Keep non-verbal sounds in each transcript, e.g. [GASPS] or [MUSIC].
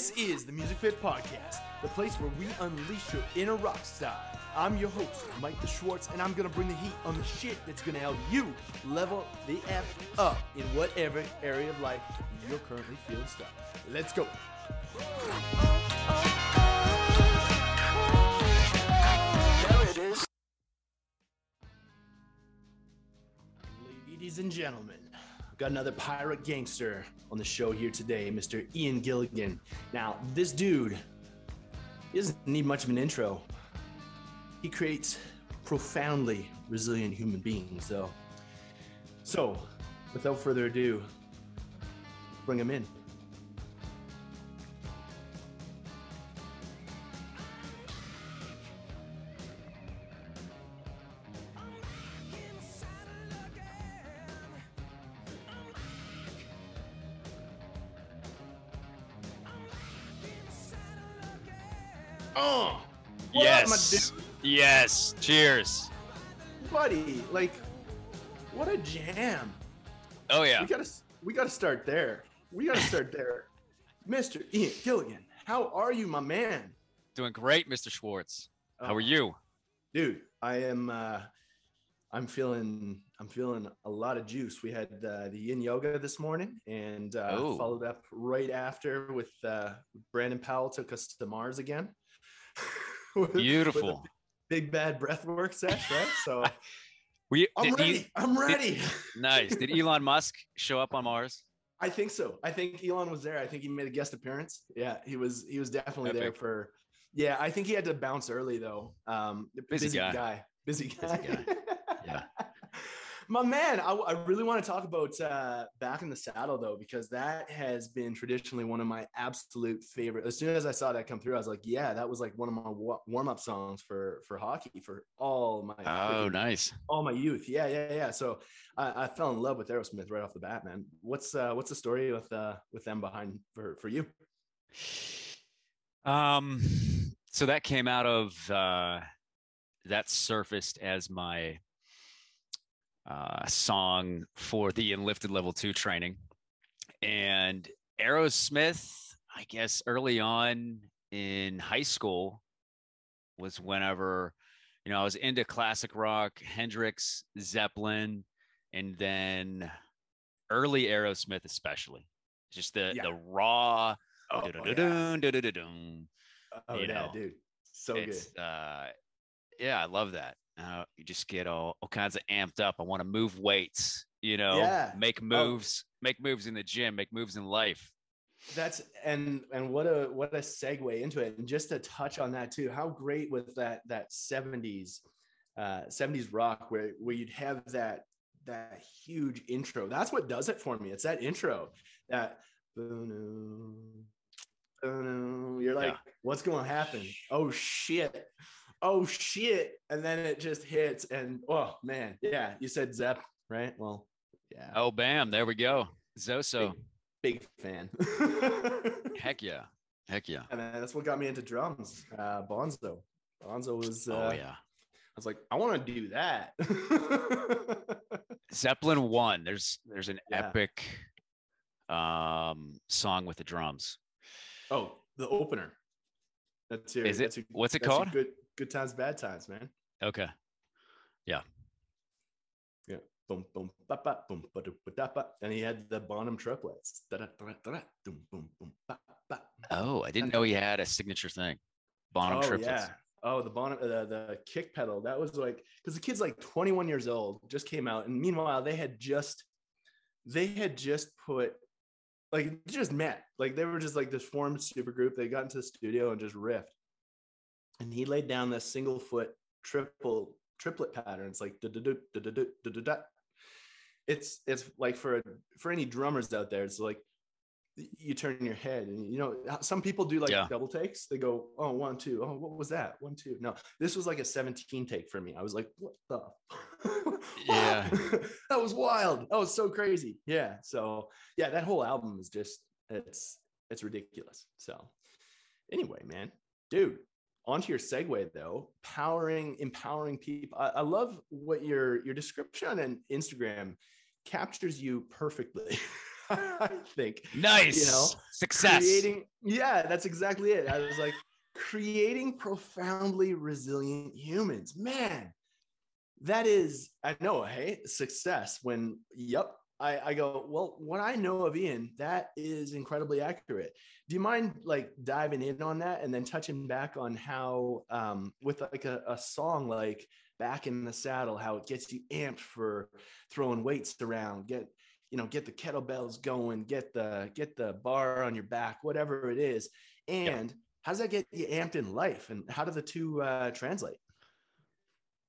This is the Music Fit Podcast, the place where we unleash your inner rock star. I'm your host, Mike the Schwartz, and I'm gonna bring the heat on the shit that's gonna help you level the F up in whatever area of life you're currently feeling stuck. Let's go. There it is. Ladies and gentlemen, got another pirate gangster on the show here today, Mr. Ian Gilligan. Now, this dude doesn't need much of an intro. He creates profoundly resilient human beings, though. So, without further ado, bring him in. Yes. Yes. Cheers. buddy! Like, what a jam! Oh yeah. We gotta we gotta start there. We gotta start [LAUGHS] there. Mr. Ian Gilligan, how are you, my man? Doing great, Mr. Schwartz. How Oh, are you? dude? I am. uh I'm feeling. I'm feeling a lot of juice. We had uh, the Yin Yoga this morning, and uh, Oh. followed up right after with uh, Brandon Powell took us to Mars again. [LAUGHS] [LAUGHS] With- with Beautiful. big bad breathwork sesh, right? So [LAUGHS] We I'm did ready. I'm ready. nice. Did [LAUGHS] Elon Musk show up on Mars? I think so. I think Elon was there. I think he made a guest appearance. Yeah, he was. He was definitely there for. Yeah, I think he had to bounce early though. Um, Busy guy. Busy guy. Busy guy. My man, I, I really want to talk about uh, back in the saddle though, because that has been traditionally one of my absolute favorite. As soon as I saw that come through, I was like, yeah, that was like one of my wa- warm up songs for for hockey for all my Oh, nice. all my youth. Yeah, yeah, yeah. So I, I fell in love with Aerosmith right off the bat, man. What's uh, what's the story with uh, with them behind for for you? Um, so that came out of uh, that surfaced as my uh, song for the Enlifted Level Two training, and Aerosmith. I guess early on in high school was whenever you know I was into classic rock, Hendrix, Zeppelin, and then early Aerosmith, especially just the Yeah. the raw. Oh, yeah. Oh, yeah, dude. So good. uh yeah i love that uh, you just get all, all kinds of amped up i want to move weights you know Yeah. make Oh. moves make moves in the gym make moves in life That's and and what a what a segue into it. And just to touch on that too, how great was that that 70s uh 70s rock where where you'd have that that huge intro. That's what does it for me. It's that intro that boom, boom, you're like, Yeah. what's going to happen? Oh shit. Oh shit. And then it just hits and oh man. Yeah, you said Zep, right? Well, yeah. oh bam there we go zoso big, big fan. [LAUGHS] heck yeah heck yeah And then that's what got me into drums. Uh, Bonzo. Bonzo was. Uh, oh yeah I was like, I want to do that. [LAUGHS] zeppelin one there's there's an Yeah. epic um song with the drums oh, the opener. That's your. Is it- your- what's it called? Good, good times, bad times, man. okay Yeah. Yeah. Boom, boom, ba, ba, boom, ba, do, ba, da, ba. And he had the Bonham triplets. Da, da, da, da, da, boom, boom, boom, ba, ba. oh i didn't know he had a signature thing bonham oh, triplets yeah. Oh, the Bonham, the, the kick pedal. That was like, because the kid's like 21 years old, just came out. And meanwhile, they had just, they had just put, like, just met. Like, they were just like this formed super group. They got into the studio and just riffed. And he laid down this single foot triple, triplet pattern. It's like, it's, it's like for, for any drummers out there, it's like, you turn your head and you know some people do like Yeah. double takes. They go oh one two. Oh what was that? One two. No this was like a 17 take for me. I was like what the [LAUGHS] Yeah. [LAUGHS] that was wild. That was so crazy. Yeah so yeah that whole album is just it's it's ridiculous. So anyway man dude onto your segue though powering empowering people I, I love what your your description on instagram captures you perfectly [LAUGHS] I think. Nice. You know, success. Creating, yeah, that's exactly it. I was like, creating profoundly resilient humans. Man, that is, I know, hey, success. When, yep, I, I go, well, what I know of Ian, that is incredibly accurate. Do you mind like diving in on that and then touching back on how, um, with like a, a song like Back in the Saddle, how it gets you amped for throwing weights around, get, you know, get the kettlebells going, get the, get the bar on your back, whatever it is. And how does that get you amped in life? And how do the two uh, translate?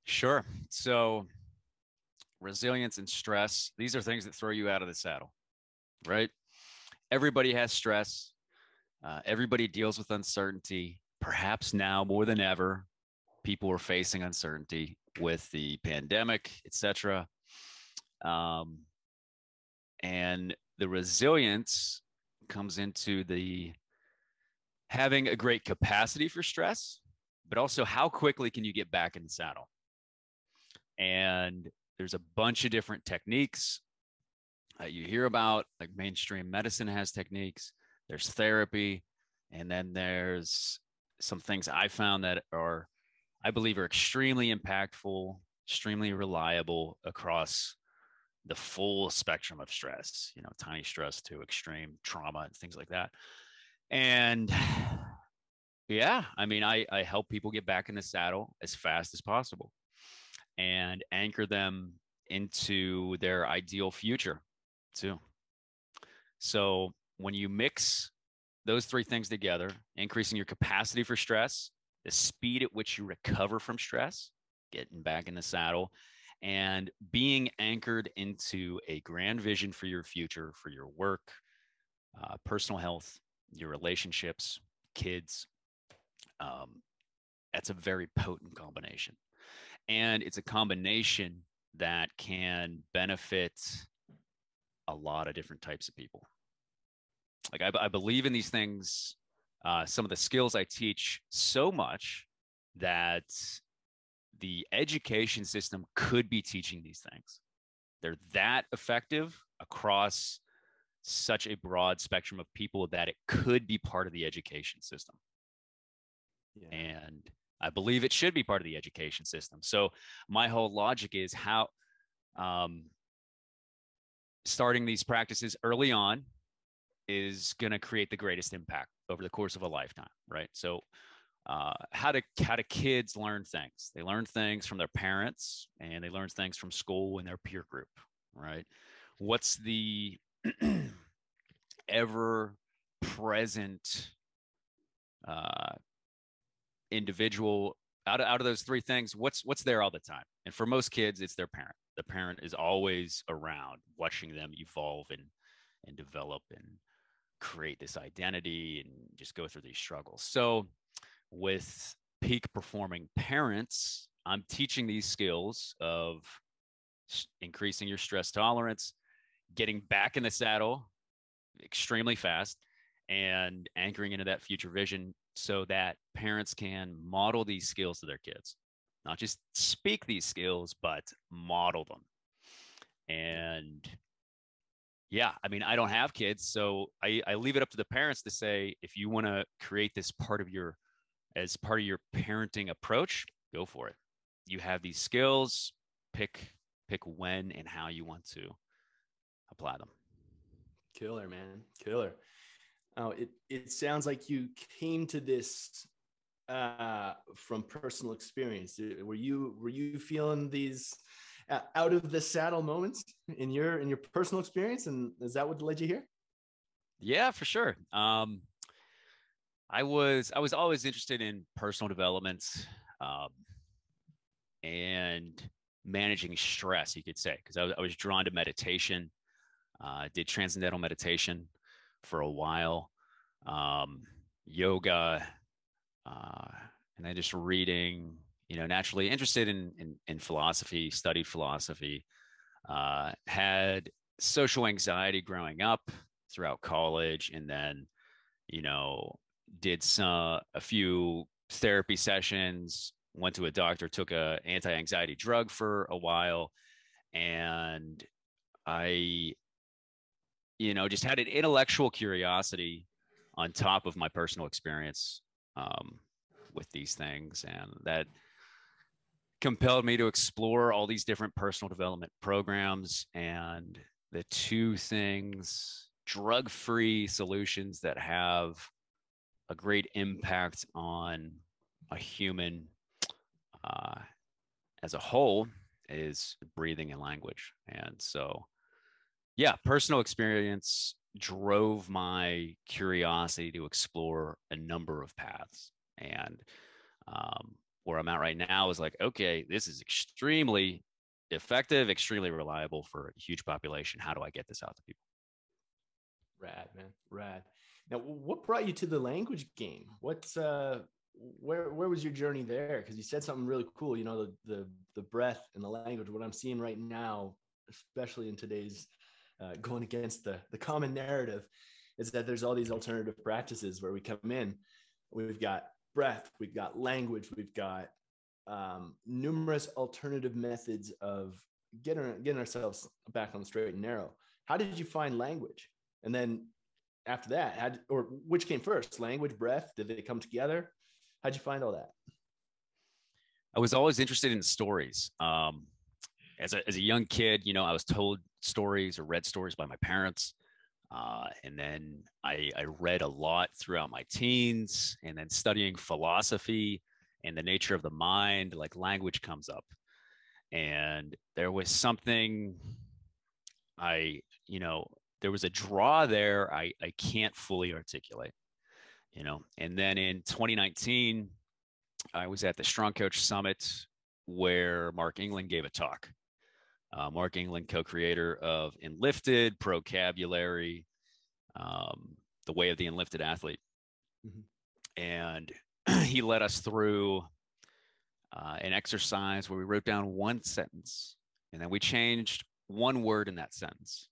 Sure. So, resilience and stress, these are things that throw you out of the saddle, right? Everybody has stress. Uh, everybody deals with uncertainty. Perhaps now more than ever, people are facing uncertainty with the pandemic, etc. Um, and the resilience comes into the having a great capacity for stress, but also how quickly can you get back in the saddle? And there's a bunch of different techniques uh, you hear about, like mainstream medicine has techniques, there's therapy, and then there's some things I found that are, I believe, are extremely impactful, extremely reliable across the full spectrum of stress, you know, tiny stress to extreme trauma and things like that. And [SIGHS] yeah i mean i i help people get back in the saddle as fast as possible and anchor them into their ideal future too so when you mix those three things together increasing your capacity for stress the speed at which you recover from stress getting back in the saddle and being anchored into a grand vision for your future for your work uh, personal health your relationships, kids. Um, that's a very potent combination. And it's a combination that can benefit a lot of different types of people. Like, I, I believe in these things, uh, some of the skills I teach so much that the education system could be teaching these things. They're that effective across such a broad spectrum of people that it could be part of the education system. Yeah. And I believe it should be part of the education system. So my whole logic is how um, starting these practices early on is going to create the greatest impact over the course of a lifetime, right? So uh, how do how do kids learn things? They learn things from their parents, and they learn things from school and their peer group, right? What's the [CLEARS THROAT] ever present uh, individual out of, out of those three things what's what's there all the time? And for most kids it's their parent. The parent is always around watching them evolve and and develop and create this identity and just go through these struggles. So with peak performing parents i'm teaching these skills of increasing your stress tolerance getting back in the saddle extremely fast and anchoring into that future vision so that parents can model these skills to their kids not just speak these skills but model them and yeah i mean i don't have kids so i, I leave it up to the parents to say if you want to create this part of your as part of your parenting approach go for it you have these skills pick pick when and how you want to apply them. Killer, man. Killer. Oh, it, it sounds like you came to this uh, from personal experience. Were you were you feeling these uh, out of the saddle moments in your in your personal experience, and is that what led you here? Yeah, for sure. Um, I was I was always interested in personal development um, and managing stress, you could say, because I was, I was drawn to meditation uh, did transcendental meditation for a while, um, yoga, uh, and then just reading. You know, naturally interested in in, in philosophy, studied philosophy, uh, had social anxiety growing up throughout college, and then you know did some a few therapy sessions went to a doctor took a anti-anxiety drug for a while and i you know, just had an intellectual curiosity on top of my personal experience um, with these things. And that compelled me to explore all these different personal development programs and the two things drug free solutions that have a great impact on a human uh, as a whole is breathing and language. And so, yeah, personal experience drove my curiosity to explore a number of paths. And um, where I'm at right now is like, okay, this is extremely effective, extremely reliable for a huge population. How do I get this out to people? Rad, man, rad. Now, what brought you to the language game? What's uh, where where was your journey there? Because you said something really cool. You know, the the the breath and the language. What I'm seeing right now, especially in today's uh, going against the the common narrative, is that there's all these alternative practices where we come in. We've got breath, we've got language, we've got um, numerous alternative methods of getting getting ourselves back on the straight and narrow. How did you find language? And then after that, had or which came first, language, breath? Did they come together? How'd you find all that? I was always interested in stories. Um, as a as a young kid, you know, I was told stories or read stories by my parents. Uh, and then I, I read a lot throughout my teens, and then studying philosophy and the nature of the mind, like language comes up. And there was something I, you know, there was a draw there I, I can't fully articulate, you know. And then in 2019, I was at the Strong Coach Summit where Mark England gave a talk. Uh, Mark England, co-creator of Enlifted, Procabulary, um, the Way of the Enlifted Athlete, mm-hmm. and [CLEARS THROAT] he led us through uh, an exercise where we wrote down one sentence, and then we changed one word in that sentence.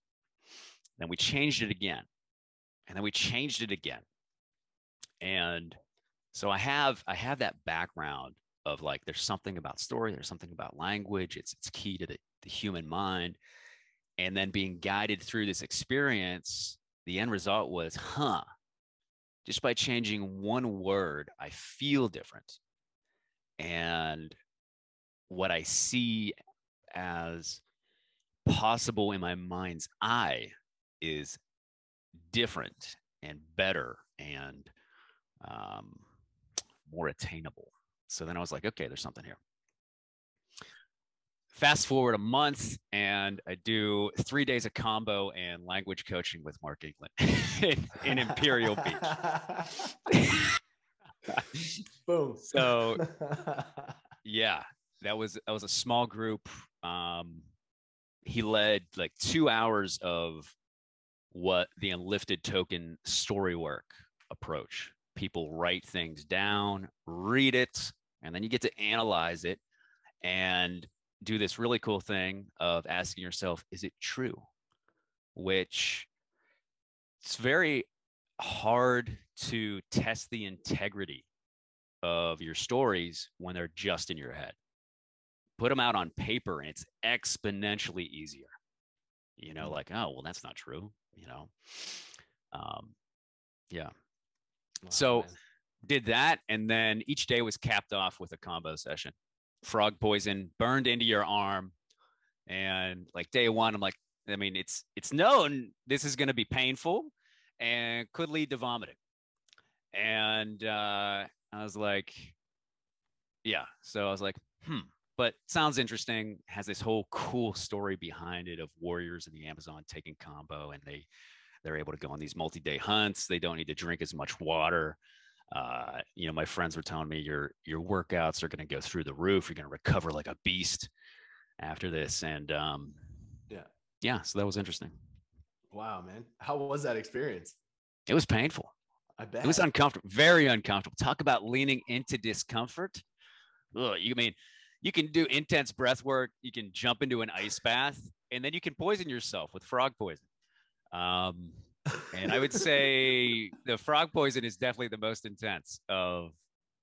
Then we changed it again, and then we changed it again, and so I have I have that background of like there's something about story, there's something about language. It's it's key to the the human mind. And then being guided through this experience, the end result was, huh, just by changing one word, I feel different. And what I see as possible in my mind's eye is different and better and um, more attainable. So then I was like, okay, there's something here fast forward a month and I do three days of Kambo and language coaching with Mark England [LAUGHS] in, in Imperial Beach. [LAUGHS] Boom. [LAUGHS] So yeah, that was that was a small group. Um, he led like two hours of what the Enlifted token story work approach. People write things down, read it, and then you get to analyze it. And do this really cool thing of asking yourself, is it true? Which it's very hard to test the integrity of your stories when they're just in your head. Put them out on paper and it's exponentially easier. You know, like, oh, well, that's not true, you know. Um, yeah. Wow, so man. did that. And then each day was capped off with a Kambo session frog poison burned into your arm. And like day one i'm like i mean it's it's known this is going to be painful and could lead to vomiting. And uh i was like yeah. So i was like hmm. But sounds interesting. Has this whole cool story behind it of warriors in the amazon taking Kambo and they they're able to go on these multi-day hunts. They don't need to drink as much water uh, you know, my friends were telling me your your workouts are going to go through the roof. You're going to recover like a beast after this, and um, yeah, yeah. So that was interesting. Wow, man, how was that experience? It was painful. I bet it was uncomfortable, very uncomfortable. Talk about leaning into discomfort. Ugh, you mean you can do intense breath work, you can jump into an ice bath, and then you can poison yourself with frog poison. Um, and I would say the frog poison is definitely the most intense of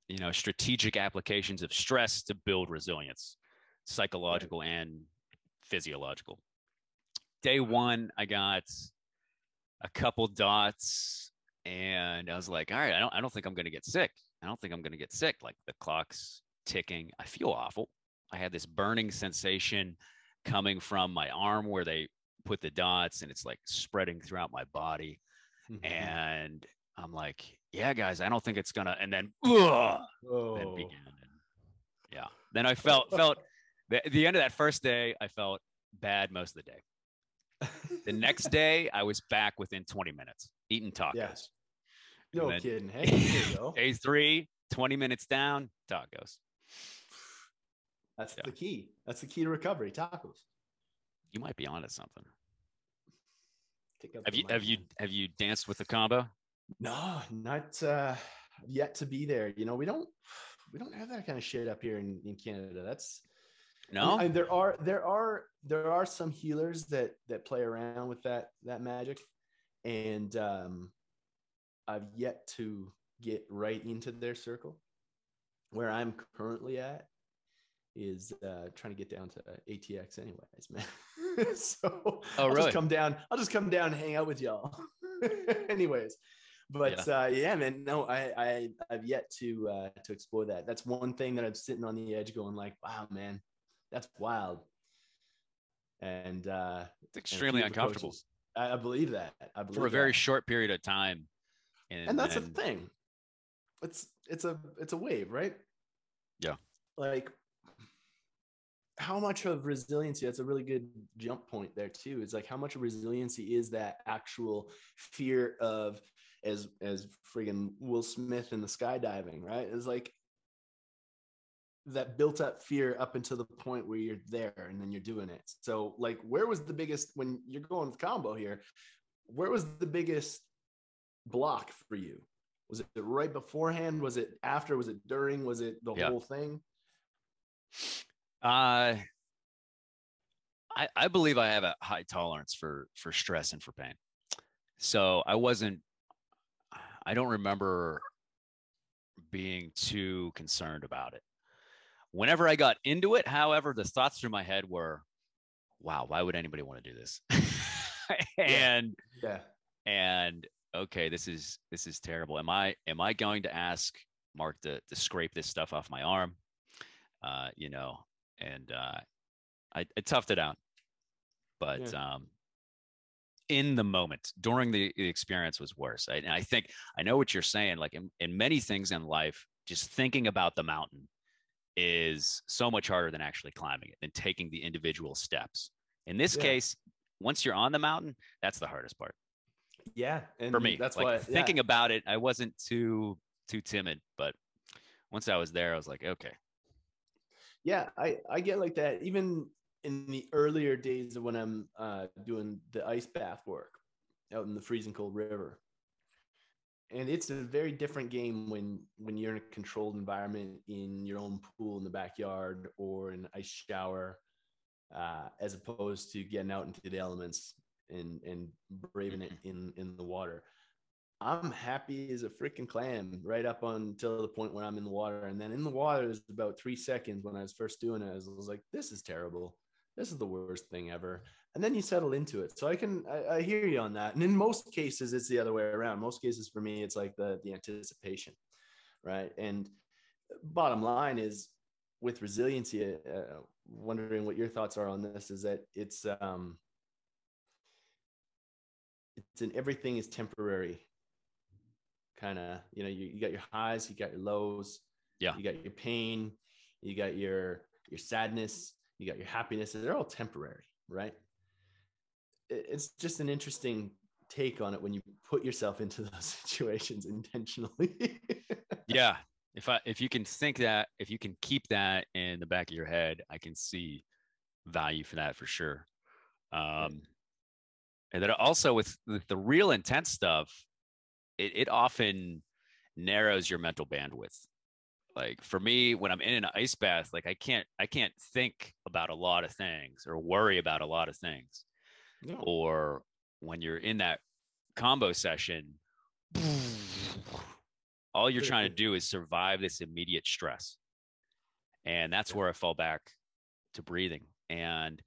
you know strategic applications of stress to build resilience, psychological and physiological. Day one, I got a couple dots, and I was like, all right, I don't, I don't think I'm going to get sick. I don't think I'm going to get sick. Like the clock's ticking. I feel awful. I had this burning sensation coming from my arm where they put the dots, and it's like spreading throughout my body. Mm-hmm. And I'm like, yeah, guys, I don't think it's gonna. And then, ugh, oh. then began. Yeah, then I felt [LAUGHS] felt the, the end of that first day. I felt bad most of the day. The next [LAUGHS] day, I was back within 20 minutes eating tacos. Yes. No then- kidding. Hey, [LAUGHS] day three, 20 minutes down, tacos. That's Yeah. the key. That's the key to recovery. Tacos. You might be onto something. Have you have mic, you have you danced with the Kambo? No, not uh yet to be there. You know, we don't we don't have that kind of shit up here in, in Canada. That's I mean, No. I- there are there are there are some healers that that play around with that that magic, and um, I've yet to get right into their circle. Where I'm currently at is uh, trying to get down to ATX, anyways, man. [LAUGHS] [LAUGHS] so Oh, I'll just come down. I'll just come down and hang out with y'all, [LAUGHS] anyways. But yeah. Uh, yeah, man, no, I, I I've yet to uh, to explore that. That's one thing that I'm sitting on the edge, going like, wow, man, that's wild. And uh, it's extremely and a few of the uncomfortable coaches- I, I believe that. I believe for a very that. short period of time. And, and that's the thing. It's it's a it's a wave, right? Yeah. Like how much of resiliency that's a really good jump point there too is like how much of resiliency is that actual fear of as as friggin will smith in the skydiving right? It's like that built up fear up until the point where you're there and then you're doing it. So like where was the biggest when you're going with Kambo here where was the biggest block for you? Was it right beforehand? Was it after? Was it during? Was it the Yeah. whole thing Uh, I I believe I have a high tolerance for for stress and for pain. So I wasn't. I don't remember being too concerned about it. Whenever I got into it, however, the thoughts through my head were, "Wow, why would anybody want to do this?" [LAUGHS] and yeah and okay, this is this is terrible. Am I am I going to ask Mark to to scrape this stuff off my arm? Uh, you know, and uh, I, I toughed it out, but um, in the moment during the, the experience was worse. I, and I think I know what you're saying. Like in, in many things in life, just thinking about the mountain is so much harder than actually climbing it, than taking the individual steps. In this Yeah. case, once you're on the mountain, that's the hardest part yeah and for me. that's like why thinking yeah. about it, I wasn't too too timid, but once I was there, I was like, okay, yeah i i get like that even in the earlier days of when i'm uh doing the ice bath work out in the freezing cold river. And it's a very different game when when you're in a controlled environment in your own pool in the backyard or an ice shower uh, as opposed to getting out into the elements and and braving it in in the water i'm happy as a freaking clam right up until the point where i'm in the water. And then in the water is about three seconds when i was first doing it i was, I was like this is terrible. This is the worst thing ever. And then you settle into it. So i can I, I hear you on that. And in most cases it's the other way around. Most cases for me it's like the the anticipation right? And bottom line is with resiliency uh, wondering what your thoughts are on this is that it's um it's an everything is temporary kind of you know you, you got your highs you got your lows Yeah. you got your pain you got your your sadness you got your happiness they're all temporary right It- it's just an interesting take on it when you put yourself into [LAUGHS] those situations intentionally [LAUGHS] yeah. If I if you can think that, if you can keep that in the back of your head, I can see value for that for sure. Um, and then also with, with the real intense stuff, it, it often narrows your mental bandwidth. Like for me, when I'm in an ice bath, like I can't I can't think about a lot of things or worry about a lot of things. No. Or when you're in that Kambo session, all you're trying to do is survive this immediate stress. And that's where I fall back to breathing. And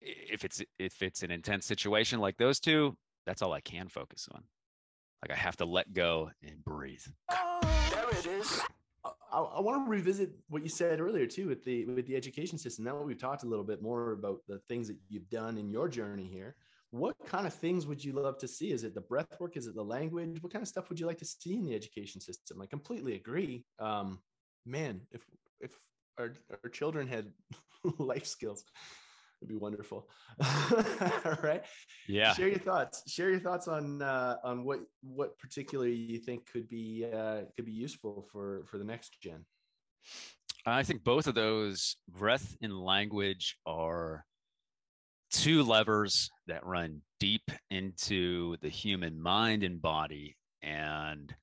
if it's if it's an intense situation like those two, that's all I can focus on. Like I have to let go and breathe. There it is. I, I want to revisit what you said earlier too with the with the education system. Now we've talked a little bit more about the things that you've done in your journey here. What kind of things would you love to see? Is it the breath work? Is it the language? What kind of stuff would you like to see in the education system? I completely agree. Um, man, if if our, our children had [LAUGHS] life skills, it'd be wonderful. [LAUGHS] All right. Yeah. Share your thoughts. Share your thoughts on uh, on what what particularly you think could be uh, could be useful for for the next gen. I think both of those breath and language are two levers that run deep into the human mind and body and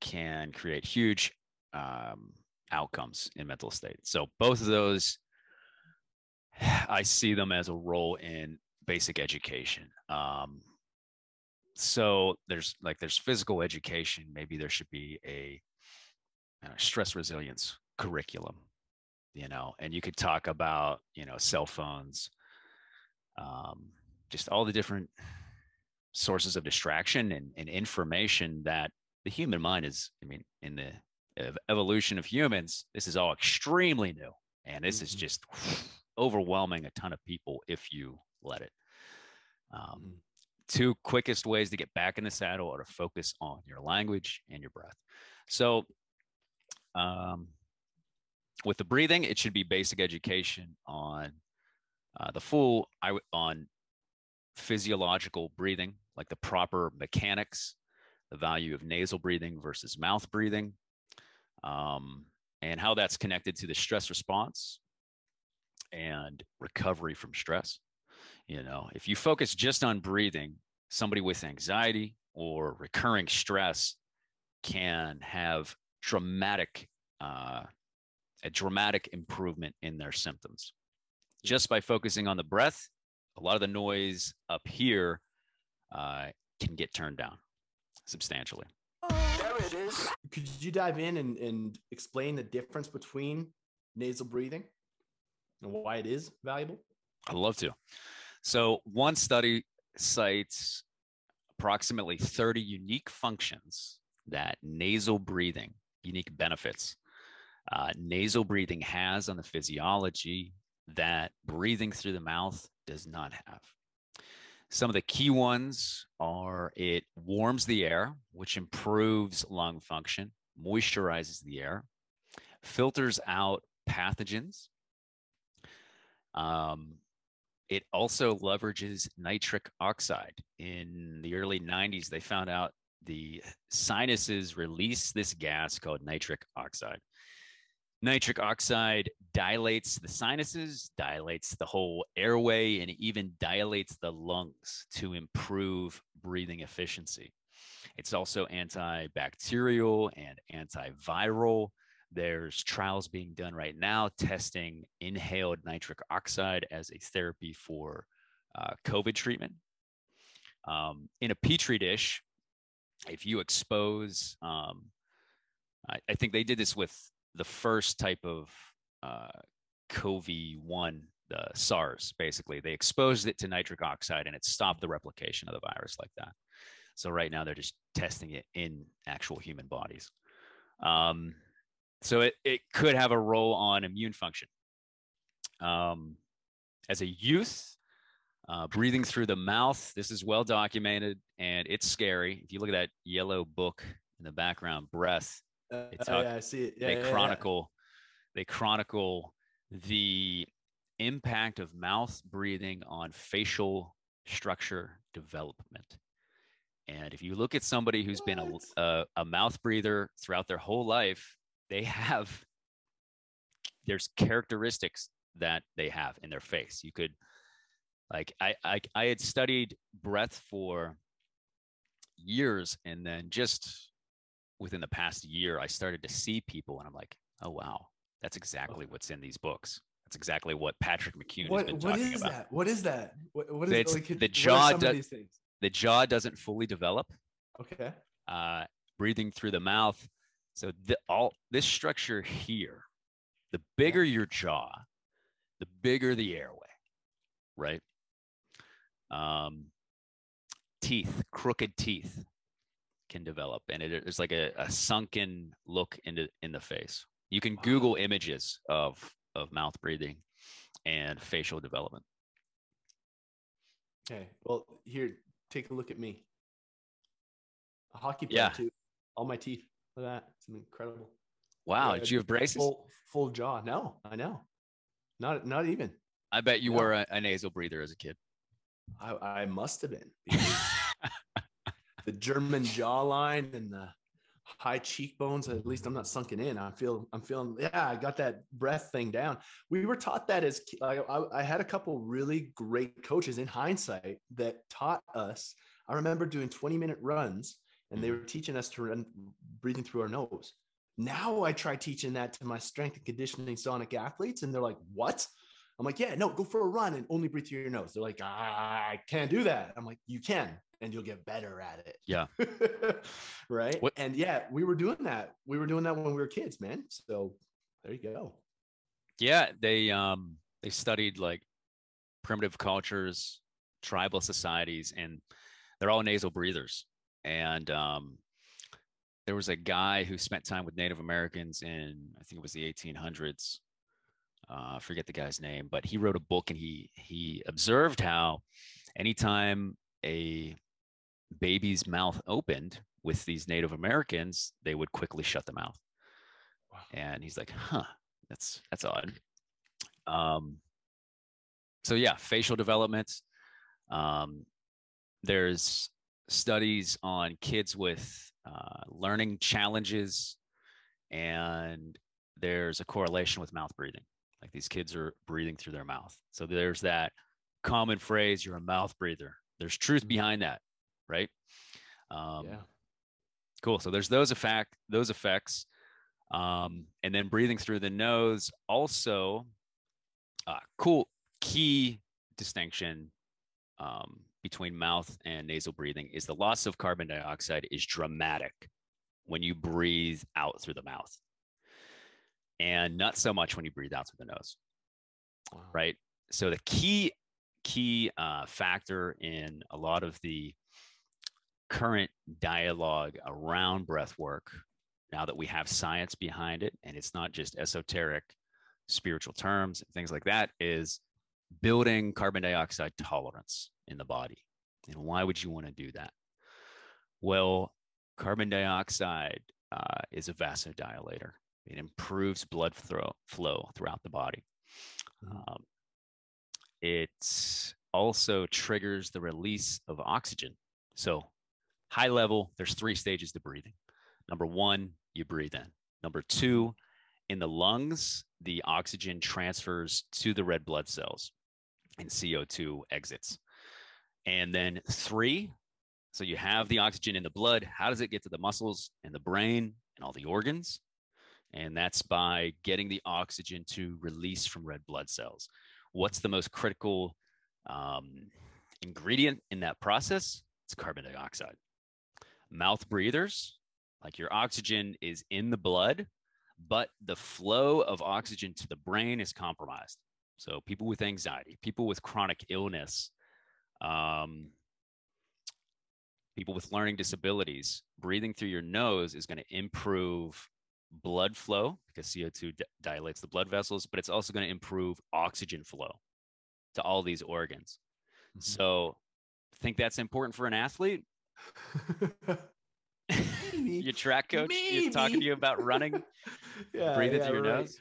can create huge um, outcomes in mental state. So both of those, I see them as a role in basic education. Um, so there's like there's physical education. Maybe there should be a, a stress resilience curriculum, you know, and you could talk about you know cell phones, um, just all the different sources of distraction and, and information that the human mind is. I mean, in the evolution of humans, this is all extremely new. And this mm-hmm. is just overwhelming a ton of people if you let it. Um, mm-hmm. Two quickest ways to get back in the saddle are to focus on your language and your breath. So, um, with the breathing, it should be basic education on uh, the full I, on physiological breathing, like the proper mechanics, the value of nasal breathing versus mouth breathing, um, and how that's connected to the stress response and recovery from stress. You know, if you focus just on breathing, somebody with anxiety or recurring stress can have dramatic, uh, a dramatic improvement in their symptoms just by focusing on the breath. A lot of the noise up here uh, can get turned down substantially. There it is. Could you dive in and, and explain the difference between nasal breathing and why it is valuable? I'd love to. So, one study cites approximately 30 unique functions that nasal breathing, unique benefits, uh, nasal breathing has on the physiology that breathing through the mouth does not have. Some of the key ones are it warms the air, which improves lung function, moisturizes the air, filters out pathogens. Um, it also leverages nitric oxide. In the early 90s, they found out the sinuses release this gas called nitric oxide. Nitric oxide dilates the sinuses, dilates the whole airway, and even dilates the lungs to improve breathing efficiency. It's also antibacterial and antiviral. There's trials being done right now testing inhaled nitric oxide as a therapy for uh, COVID treatment. Um, in a petri dish, if you expose, um, I, I, think they did this with the first type of uh, CoV-1, the SARS, basically. They exposed it to nitric oxide and it stopped the replication of the virus like that. So right now they're just testing it in actual human bodies. Um, so it, it could have a role on immune function. Um, as a youth, uh, breathing through the mouth, this is well documented and it's scary. If you look at that yellow book in the background, breath, uh, talk, yeah, I see it. Yeah, they yeah, chronicle, they chronicle the impact of mouth breathing on facial structure development. And if you look at somebody who's what? been a, a, a mouth breather throughout their whole life, they have there's characteristics that they have in their face. You could like I I, I had studied breath for years and then just within the past year, I started to see people and I'm like, oh, wow, that's exactly what's in these books. That's exactly what Patrick McKeown what, has been talking about. That? What is that? What, what is like, the jaw? The jaw doesn't fully develop. Okay. Uh, breathing through the mouth. So the, all this structure here, the bigger your jaw, the bigger the airway, right? Um, teeth, crooked teeth can develop. And it, there's like a, a sunken look into in the face. You can Wow. Google images of of mouth breathing and facial development. Okay. Well, here, take a look at me. A hockey player Yeah. too. All my teeth. Look at that. It's incredible. Wow, Yeah, did you have braces? Full full jaw. No, I know. Not not even. I bet you No. were a, a nasal breather as a kid. I, I must have been. [LAUGHS] the German jawline and the high cheekbones. At least I'm not sunken in. I feel I'm feeling. Yeah, I got that breath thing down. We were taught that as I, I had a couple really great coaches in hindsight that taught us. I remember doing 20 minute runs, and they were teaching us to run breathing through our nose. Now I try teaching that to my strength and conditioning sonic athletes, and they're like, "What?" I'm like, "Yeah, no, go for a run and only breathe through your nose." They're like, "I can't do that." I'm like, "You can, and you'll get better at it." Yeah. [LAUGHS] right. What- And yeah, we were doing that. We were doing that when we were kids, man. So there you go. Yeah, they um they studied like primitive cultures, tribal societies, and they're all nasal breathers. And um there was a guy who spent time with Native Americans in I think it was the 1800s. Uh, I forget the guy's name, but he wrote a book and he he observed how anytime a baby's mouth opened with these Native Americans, they would quickly shut the mouth. Wow. And he's like, huh, that's that's odd. Um, so yeah, facial development. Um, there's studies on kids with uh, learning challenges, and there's a correlation with mouth breathing. Like these kids are breathing through their mouth. So there's that common phrase, "You're a mouth breather." There's truth Mhm. behind that, right? Um, yeah. Cool. So there's those effect those effects, um, and then breathing through the nose. Also, uh, cool key distinction um, between mouth and nasal breathing is the loss of carbon dioxide is dramatic when you breathe out through the mouth, and not so much when you breathe out through the nose Wow. right? So the key key uh, factor in a lot of the current dialogue around breath work, now that we have science behind it, and it's not just esoteric spiritual terms and things like that, is building carbon dioxide tolerance in the body. And why would you want to do that? Well, carbon dioxide uh, is a vasodilator. It improves blood flow throughout the body. Um, it also triggers the release of oxygen. So, high level, there's three stages to breathing. Number one, you breathe in. Number two, in the lungs, the oxygen transfers to the red blood cells and CO2 exits. And then three, so you have the oxygen in the blood. How does it get to the muscles and the brain and all the organs? And that's by getting the oxygen to release from red blood cells. What's the most critical um, ingredient in that process? It's carbon dioxide. Mouth breathers, like your oxygen is in the blood, but the flow of oxygen to the brain is compromised. So people with anxiety, people with chronic illness, um, people with learning disabilities, breathing through your nose is going to improve blood flow because CO2 di- dilates the blood vessels, but it's also going to improve oxygen flow to all these organs. Mhm. So, think that's important for an athlete? [LAUGHS] Your track coach is talking to you about running, [LAUGHS] yeah, breathing yeah, through your right. nose.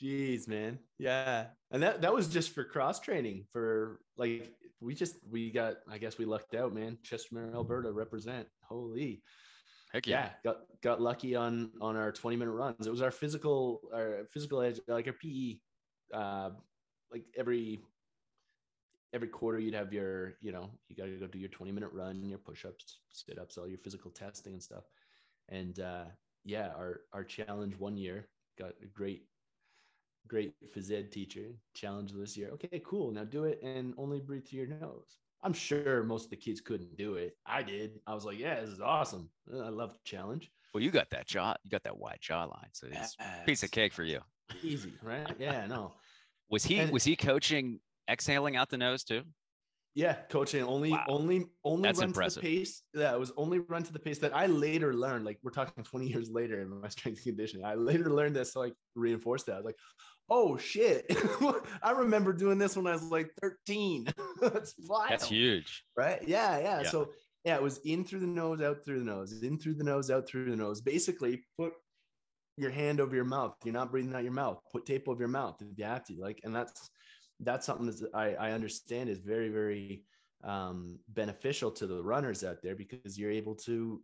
Jeez, man. Yeah. And that that was just for cross training for like we just we got I guess we lucked out, man. Chestermere, Alberta represent. Holy. Heck Yeah. Got got lucky on on our 20 minute runs. It was our physical our physical edge like our PE uh like every every quarter you'd have your, you know, you got to go do your 20 minute run, your push-ups, sit-ups, all your physical testing and stuff. And uh yeah, our our challenge one year got a great great phys ed teacher challenge this year. Okay, cool. Now do it and only breathe through your nose. I'm sure most of the kids couldn't do it. I did. I was like, yeah, this is awesome. I love the challenge. Well, you got that jaw, you got that wide jawline, so it's a piece of cake for you. Easy, right? Yeah, no. [LAUGHS] Was he And- was he coaching exhaling out the nose too? Yeah, coaching only, Wow. only, only That's run impressive. to the pace. Yeah, it was only run to the pace that I later learned. Like we're talking 20 years later in my [LAUGHS] strength conditioning. I later learned this to like reinforce that. I was like, oh shit. [LAUGHS] I remember doing this when I was like 13. [LAUGHS] That's wild. That's huge. Right? Yeah, yeah, Yeah. So yeah, it was in through the nose, out through the nose, in through the nose, out through the nose. Basically, put your hand over your mouth. You're not breathing out your mouth. Put tape over your mouth if you have to. Like, and that's that's something that I, I understand is very, very um, beneficial to the runners out there because you're able to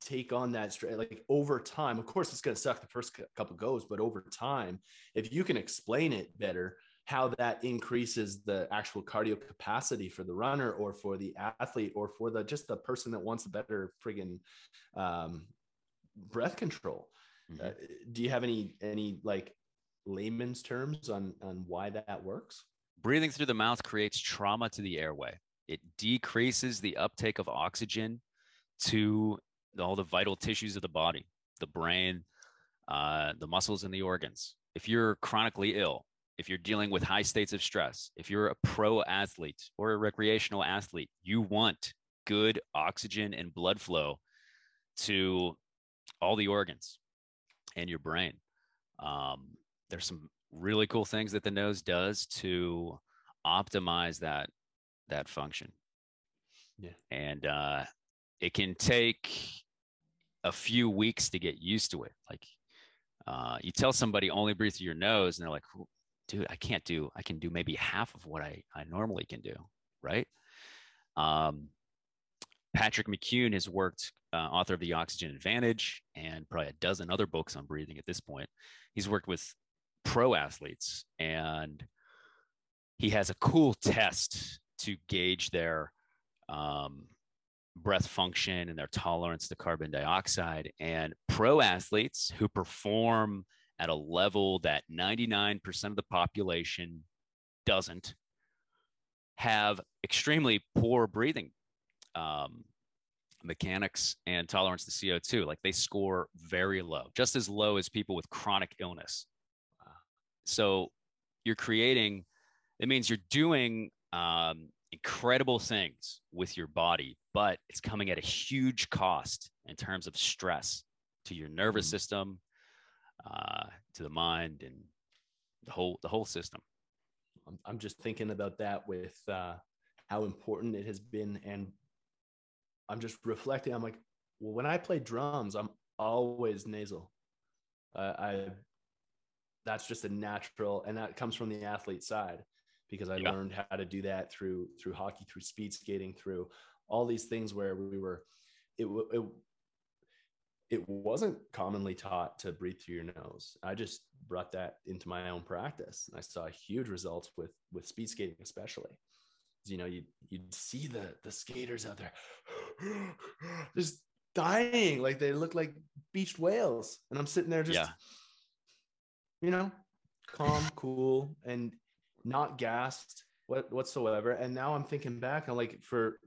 take on that straight like over time of course it's going to suck the first couple goes but over time if you can explain it better how that increases the actual cardio capacity for the runner or for the athlete or for the just the person that wants a better friggin um, breath control Mhm. uh, do you have any any like layman's terms on on why that works Breathing through the mouth creates trauma to the airway. It decreases the uptake of oxygen to all the vital tissues of the body, the brain, uh, the muscles, and the organs. If you're chronically ill, if you're dealing with high states of stress, if you're a pro athlete or a recreational athlete, you want good oxygen and blood flow to all the organs and your brain. Um, there's some really cool things that the nose does to optimize that that function. Yeah. And uh, it can take a few weeks to get used to it. Like uh, you tell somebody only breathe through your nose, and they're like, "Dude, I can't do. I can do maybe half of what I I normally can do." Right. Um, Patrick McKeown has worked, uh, author of The Oxygen Advantage, and probably a dozen other books on breathing at this point. He's worked with pro athletes, and he has a cool test to gauge their um, breath function and their tolerance to carbon dioxide. And pro athletes who perform at a level that 99% of the population doesn't have extremely poor breathing um, mechanics and tolerance to CO2. Like they score very low, just as low as people with chronic illness. So you're creating, it means you're doing um, incredible things with your body, but it's coming at a huge cost in terms of stress to your nervous Mhm. system, uh, to the mind, and the whole the whole system. I'm, I'm just thinking about that with uh, how important it has been. And I'm just reflecting. I'm like, well, when I play drums, I'm always nasal. Uh, I that's just a natural, and that comes from the athlete side because I Yeah. learned how to do that through through hockey, through speed skating, through all these things where we were. It it it wasn't commonly taught to breathe through your nose. I just brought that into my own practice. And I saw huge results with with speed skating, especially. You know, you you'd see the the skaters out there [GASPS] just dying, like they look like beached whales, and I'm sitting there just, Yeah. you know, calm, cool, and not gassed what whatsoever. And now I'm thinking back, I'm like for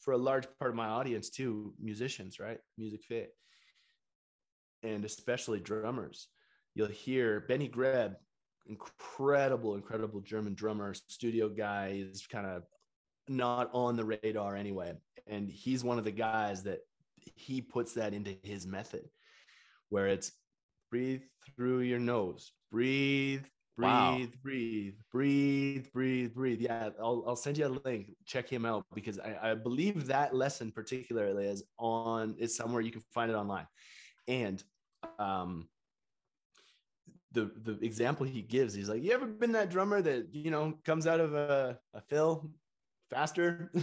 for a large part of my audience too, musicians, right? Music fit and especially drummers. You'll hear Benny Greb, incredible, incredible German drummer, studio guy. He's kind of not on the radar anyway. And he's one of the guys that he puts that into his method where it's breathe through your nose, breathe, breathe, Wow. breathe, breathe, breathe, breathe. Yeah, I'll, I'll send you a link. Check him out because I, I believe that lesson particularly is on is somewhere you can find it online. And um the the example he gives, he's like, You ever been that drummer that you know comes out of a, a fill faster? [LAUGHS]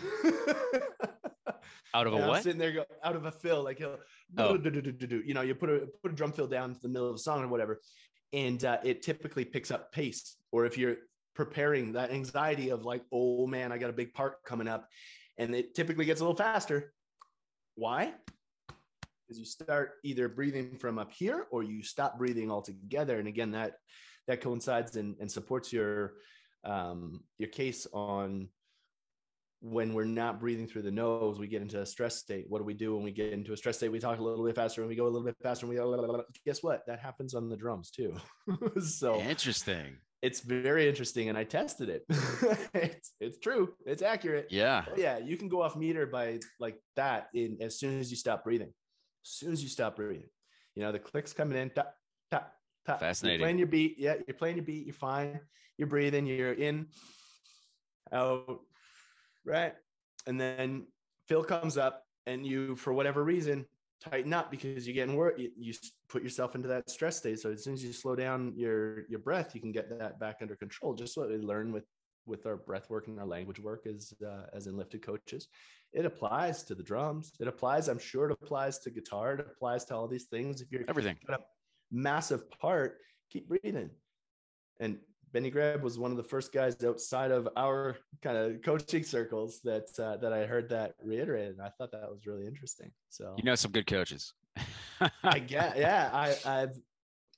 Out of a And I'm what? sitting there go out of a fill, like he'll Oh. you know, you put a put a drum fill down to the middle of the song or whatever, and uh, it typically picks up pace. Or if you're preparing that anxiety of like, oh man, I got a big part coming up, and it typically gets a little faster. Why? Because you start either breathing from up here or you stop breathing altogether. And again, that that coincides and, and supports your um, your case on when we're not breathing through the nose, we get into a stress state. What do we do when we get into a stress state? We talk a little bit faster and we go a little bit faster and we go, guess what? That happens on the drums too. [LAUGHS] so Interesting. it's very interesting, and I tested it. [LAUGHS] it's it's true. It's accurate. Yeah. Oh, yeah, you can go off meter by like that in as soon as you stop breathing. As soon as you stop breathing, you know the clicks coming in. Tap, tap, tap. Fascinating. You're playing your beat. Yeah, you're playing your beat. You're fine. You're breathing. You're in, out, right, and then fill comes up, and you, for whatever reason, tighten up because you're getting work. You, you put yourself into that stress state. So as soon as you slow down your your breath, you can get that back under control. Just what we learn with with our breath work and our language work as uh, as enlifted coaches. It applies to the drums. It applies. I'm sure it applies to guitar. It applies to all these things. If you're everything a massive part, keep breathing. And Benny Greb was one of the first guys outside of our kind of coaching circles that uh, that I heard that reiterated. And I thought that was really interesting. So you know some good coaches. I get, yeah, I, I've,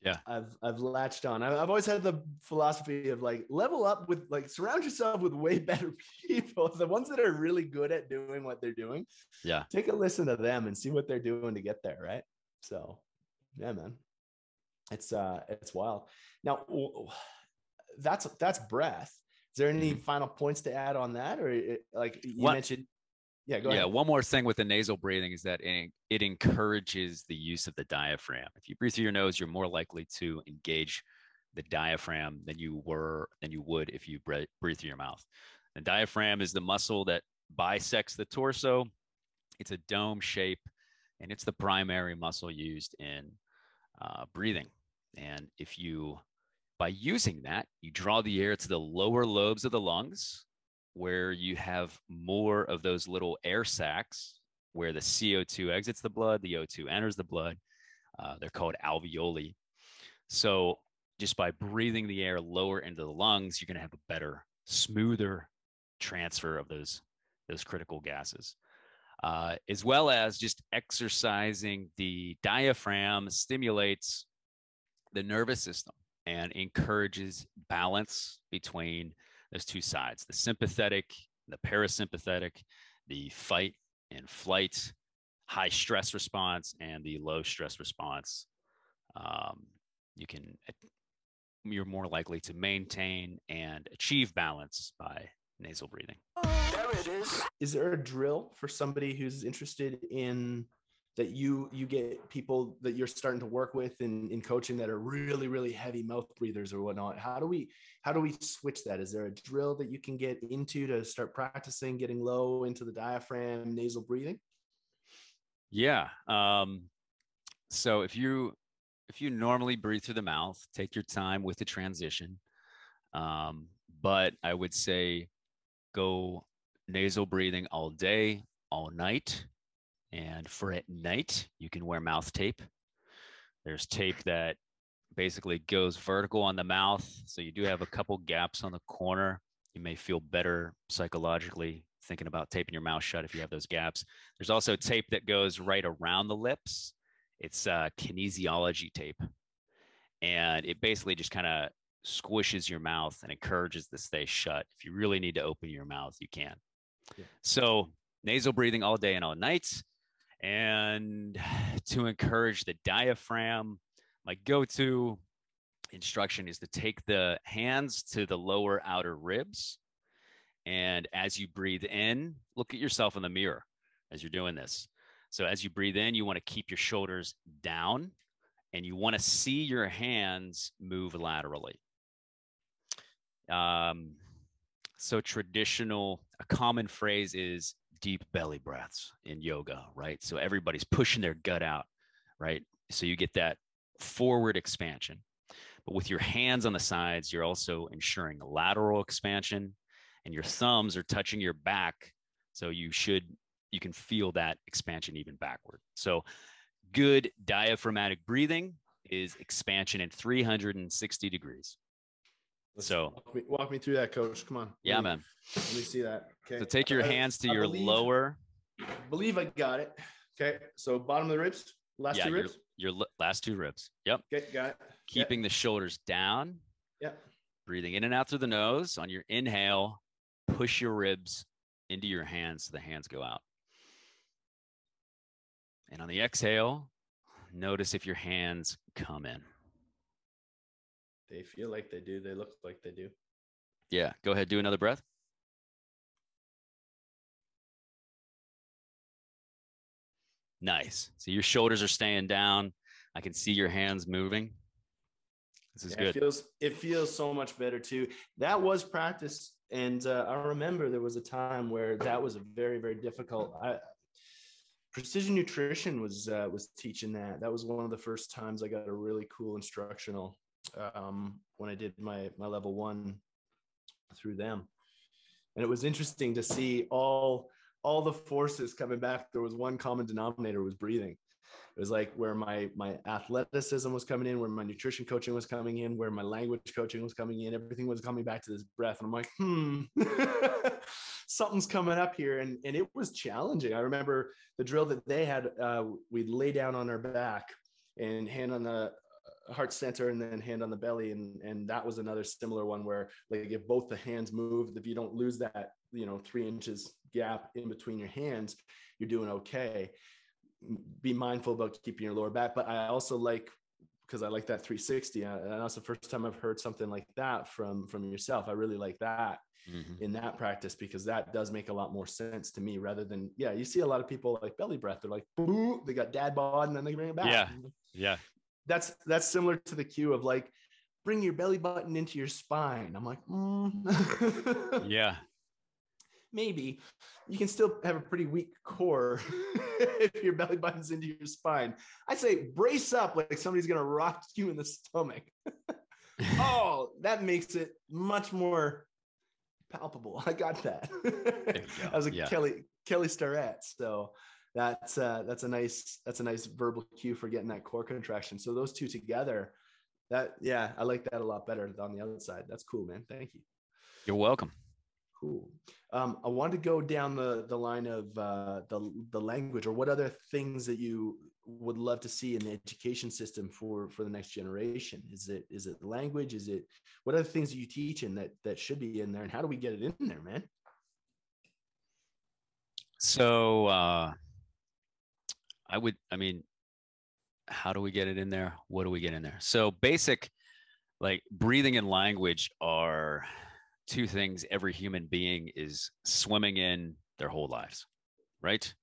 yeah, I've, I've latched on. I've, I've always had the philosophy of like level up with like surround yourself with way [LAUGHS] better people, the ones that are really good at doing what they're doing. Yeah, take a listen to them and see what they're doing to get there, right? So, yeah, man, it's uh, it's wild. Now, that's that's breath. Is there any mm-hmm. final points to add on that, or like you what? mentioned? Yeah, go ahead. yeah. One more thing with the nasal breathing is that it, it encourages the use of the diaphragm. If you breathe through your nose, you're more likely to engage the diaphragm than you were than you would if you breathe, breathe through your mouth. The diaphragm is the muscle that bisects the torso. It's a dome shape, and it's the primary muscle used in uh, breathing. And if you by using that, you draw the air to the lower lobes of the lungs, where you have more of those little air sacs where the CO2 exits the blood, the O2 enters the blood. Uh, they're called alveoli. So, just by breathing the air lower into the lungs, you're going to have a better, smoother transfer of those, those critical gases. Uh, as well as just exercising the diaphragm stimulates the nervous system and encourages balance between those two sides the sympathetic, the parasympathetic, the fight and flight, high stress response, and the low stress response. Um, you can, you're more likely to maintain and achieve balance by nasal breathing. There it is. Is there a drill for somebody who's interested in that you you get people that you're starting to work with in, in coaching that are really really heavy mouth breathers or whatnot. How do we how do we switch that? Is there a drill that you can get into to start practicing getting low into the diaphragm nasal breathing? Yeah um so if you if you normally breathe through the mouth take your time with the transition um but i would say go nasal breathing all day all night and for at night, you can wear mouth tape. There's tape that basically goes vertical on the mouth. So you do have a couple gaps on the corner. You may feel better psychologically thinking about taping your mouth shut if you have those gaps. There's also tape that goes right around the lips. It's uh, kinesiology tape. And it basically just kind of squishes your mouth and encourages to stay shut. If you really need to open your mouth, you can. Yeah. So nasal breathing all day and all night and [SIGHS] to encourage the diaphragm. My go to instruction is to take the hands to the lower outer ribs. And as you breathe in, look at yourself in the mirror as you're doing this. So, as you breathe in, you want to keep your shoulders down and you want to see your hands move laterally. Um, so, traditional, a common phrase is deep belly breaths in yoga, right? So everybody's pushing their gut out, right? So you get that forward expansion. But with your hands on the sides, you're also ensuring lateral expansion and your thumbs are touching your back. So you should, you can feel that expansion even backward. So good diaphragmatic breathing is expansion in 360 degrees. Let's so walk me, walk me, through that, coach. Come on. Yeah, man. Let me see that. Okay. So take your hands to I your believe, lower. believe I got it. Okay. So bottom of the ribs, last yeah, two ribs. Your, your last two ribs. Yep. Okay, got it. Keeping the shoulders down. Yep. Breathing in and out through the nose. On your inhale, push your ribs into your hands so the hands go out. And on the exhale, notice if your hands come in. They feel like they do. They look like they do. Yeah. Go ahead. Do another breath. Nice. So your shoulders are staying down. I can see your hands moving. This is Yeah, good. It feels it feels so much better too. That was practice, and uh, I remember there was a time where that was a very very difficult. I, precision nutrition was uh, was teaching that. That was one of the first times I got a really cool instructional um, when I did my my level one through them, and it was interesting to see all all the forces coming back. There was one common denominator was breathing. It was like where my my athleticism was coming in where my nutrition coaching was coming in where my language coaching was coming in. Everything was coming back to this breath. And i'm like hmm [LAUGHS] something's coming up here. And and it was challenging. I remember the drill that they had uh, we'd lay down on our back and hand on the heart center and then hand on the belly and and that was another similar one where like if both the hands move if you don't lose that you know three inches gap in between your hands you're doing okay be mindful about keeping your lower back. But I also like because I like that 360, uh, and that's the first time I've heard something like that from from yourself. I really like that Mhm. in that practice because that does make a lot more sense to me rather than yeah. You see a lot of people like belly breath. They're like boo, they got dad bod, and then they bring it back. Yeah. Yeah. That's that's similar to the cue of like bring your belly button into your spine. I'm like, mm. [LAUGHS] Yeah. maybe you can still have a pretty weak core [LAUGHS] if your belly button's into your spine. I say brace up like somebody's gonna rock you in the stomach. [LAUGHS] oh, that makes it much more palpable. I got that. go. that was a Yeah. Kelly Kelly Starrett. So that's uh, that's a nice that's a nice verbal cue for getting that core contraction. So those two together, that yeah, I like that a lot better on the outside. That's cool, man. Thank you. You're welcome. Cool. Um, I want to go down the the line of uh, the the language, or what other things that you would love to see in the education system for for the next generation. Is it is it language? Is it what other things are you teaching that that should be in there, and how do we get it in there, man? So uh, I would, I mean, how do we get it in there? What do we get in there? So basic, like breathing and language are two things every human being is swimming in their whole lives, right?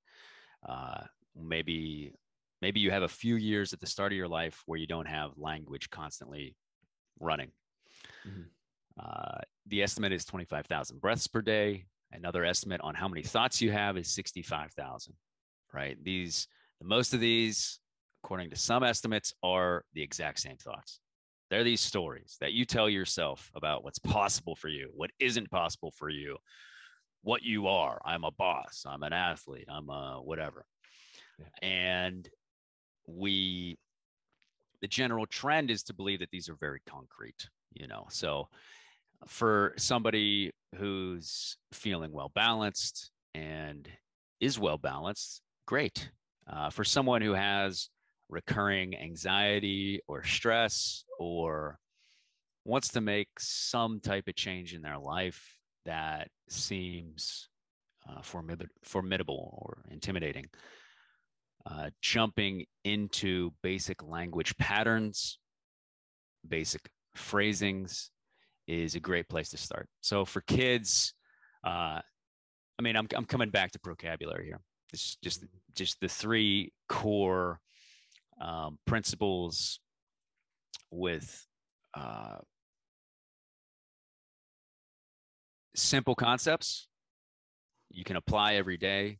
Uh, maybe, maybe you have a few years at the start of your life where you don't have language constantly running. Mhm. Uh, the estimate is 25,000 breaths per day. Another estimate on how many thoughts you have is 65,000, right? These, most of these, according to some estimates, are the exact same thoughts. They're these stories that you tell yourself about what's possible for you, what isn't possible for you, what you are. I'm a boss, I'm an athlete, I'm a whatever. Yeah. And we, the general trend is to believe that these are very concrete, you know. So for somebody who's feeling well balanced and is well balanced, great. Uh, for someone who has recurring anxiety or stress or wants to make some type of change in their life that seems uh, formid- formidable or intimidating, uh, jumping into basic language patterns, basic phrasings, is a great place to start. So for kids, uh, I mean, I'm I'm coming back to vocabulary here. It's just just the three core um, principles with uh, simple concepts you can apply every day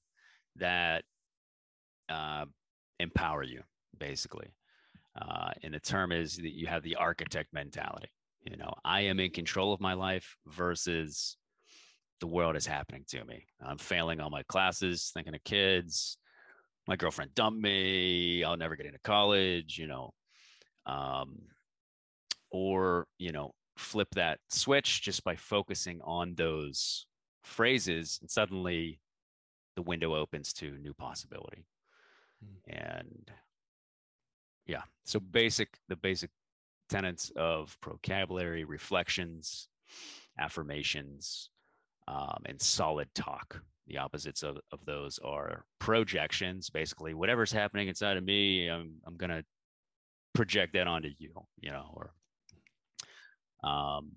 that uh, empower you, basically. Uh, and the term is that you have the architect mentality you know i am in control of my life versus the world is happening to me. I'm failing all my classes thinking of kids. My girlfriend dumped me. I'll never get into college you know. Um, or you know flip that switch just by focusing on those phrases and suddenly the window opens to new possibility. And yeah so basic the basic tenets of vocabulary, reflections, affirmations, um, and solid talk. The opposites of, of those are projections. Basically, whatever's happening inside of me, I'm, I'm going to project that onto you, you know, or Um,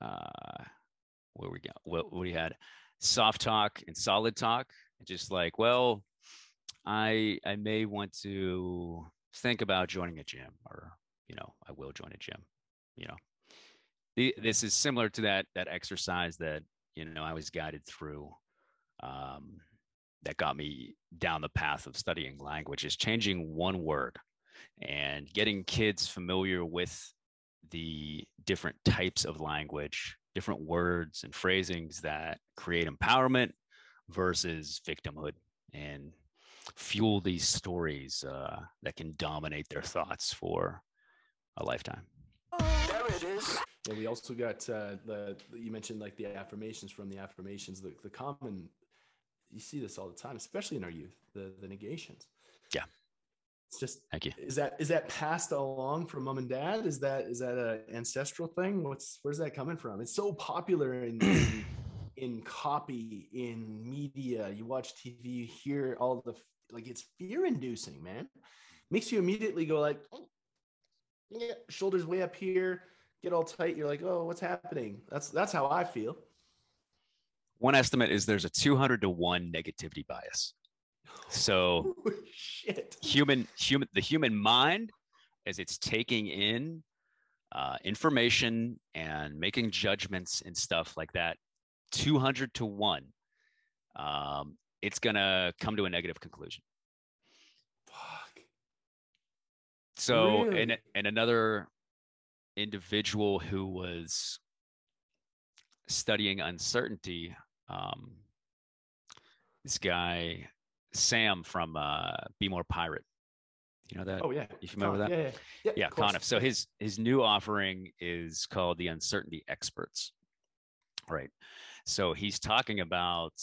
uh, where we go? What, what we had? Soft talk and solid talk. Just like, well, I I may want to think about joining a gym, or you know, I will join a gym. You know, the, this is similar to that that exercise that you know I was guided through. Um, that got me down the path of studying language is changing one word and getting kids familiar with the different types of language, different words and phrasings that create empowerment versus victimhood and fuel these stories uh, that can dominate their thoughts for a lifetime. There it is. We also got uh, the you mentioned like the affirmations from the affirmations. The, the common you see this all the time, especially in our youth. The the negations. Yeah, it's just thank you. Is that is that passed along from mom and dad? Is that is that a ancestral thing? What's where's that coming from? It's so popular in in, [CLEARS THROAT] in copy in media. You watch TV, you hear all the like it's fear inducing, man. Makes you immediately go like, oh, yeah, shoulders way up here, get all tight. You're like, oh, what's happening? That's that's how I feel. One estimate is there's a 200 to one negativity bias. So [LAUGHS] shit. human human the human mind as it's taking in uh, information and making judgments and stuff like that 200 to 1 um, it's going to come to a negative conclusion fuck so really? and and another individual who was studying uncertainty um, this guy Sam from uh, Be More Pirate. You know that? Oh yeah. You remember that? Yeah, yeah, yeah. Yeah, Conniff. So his his new offering is called the Uncertainty Experts. Right. So he's talking about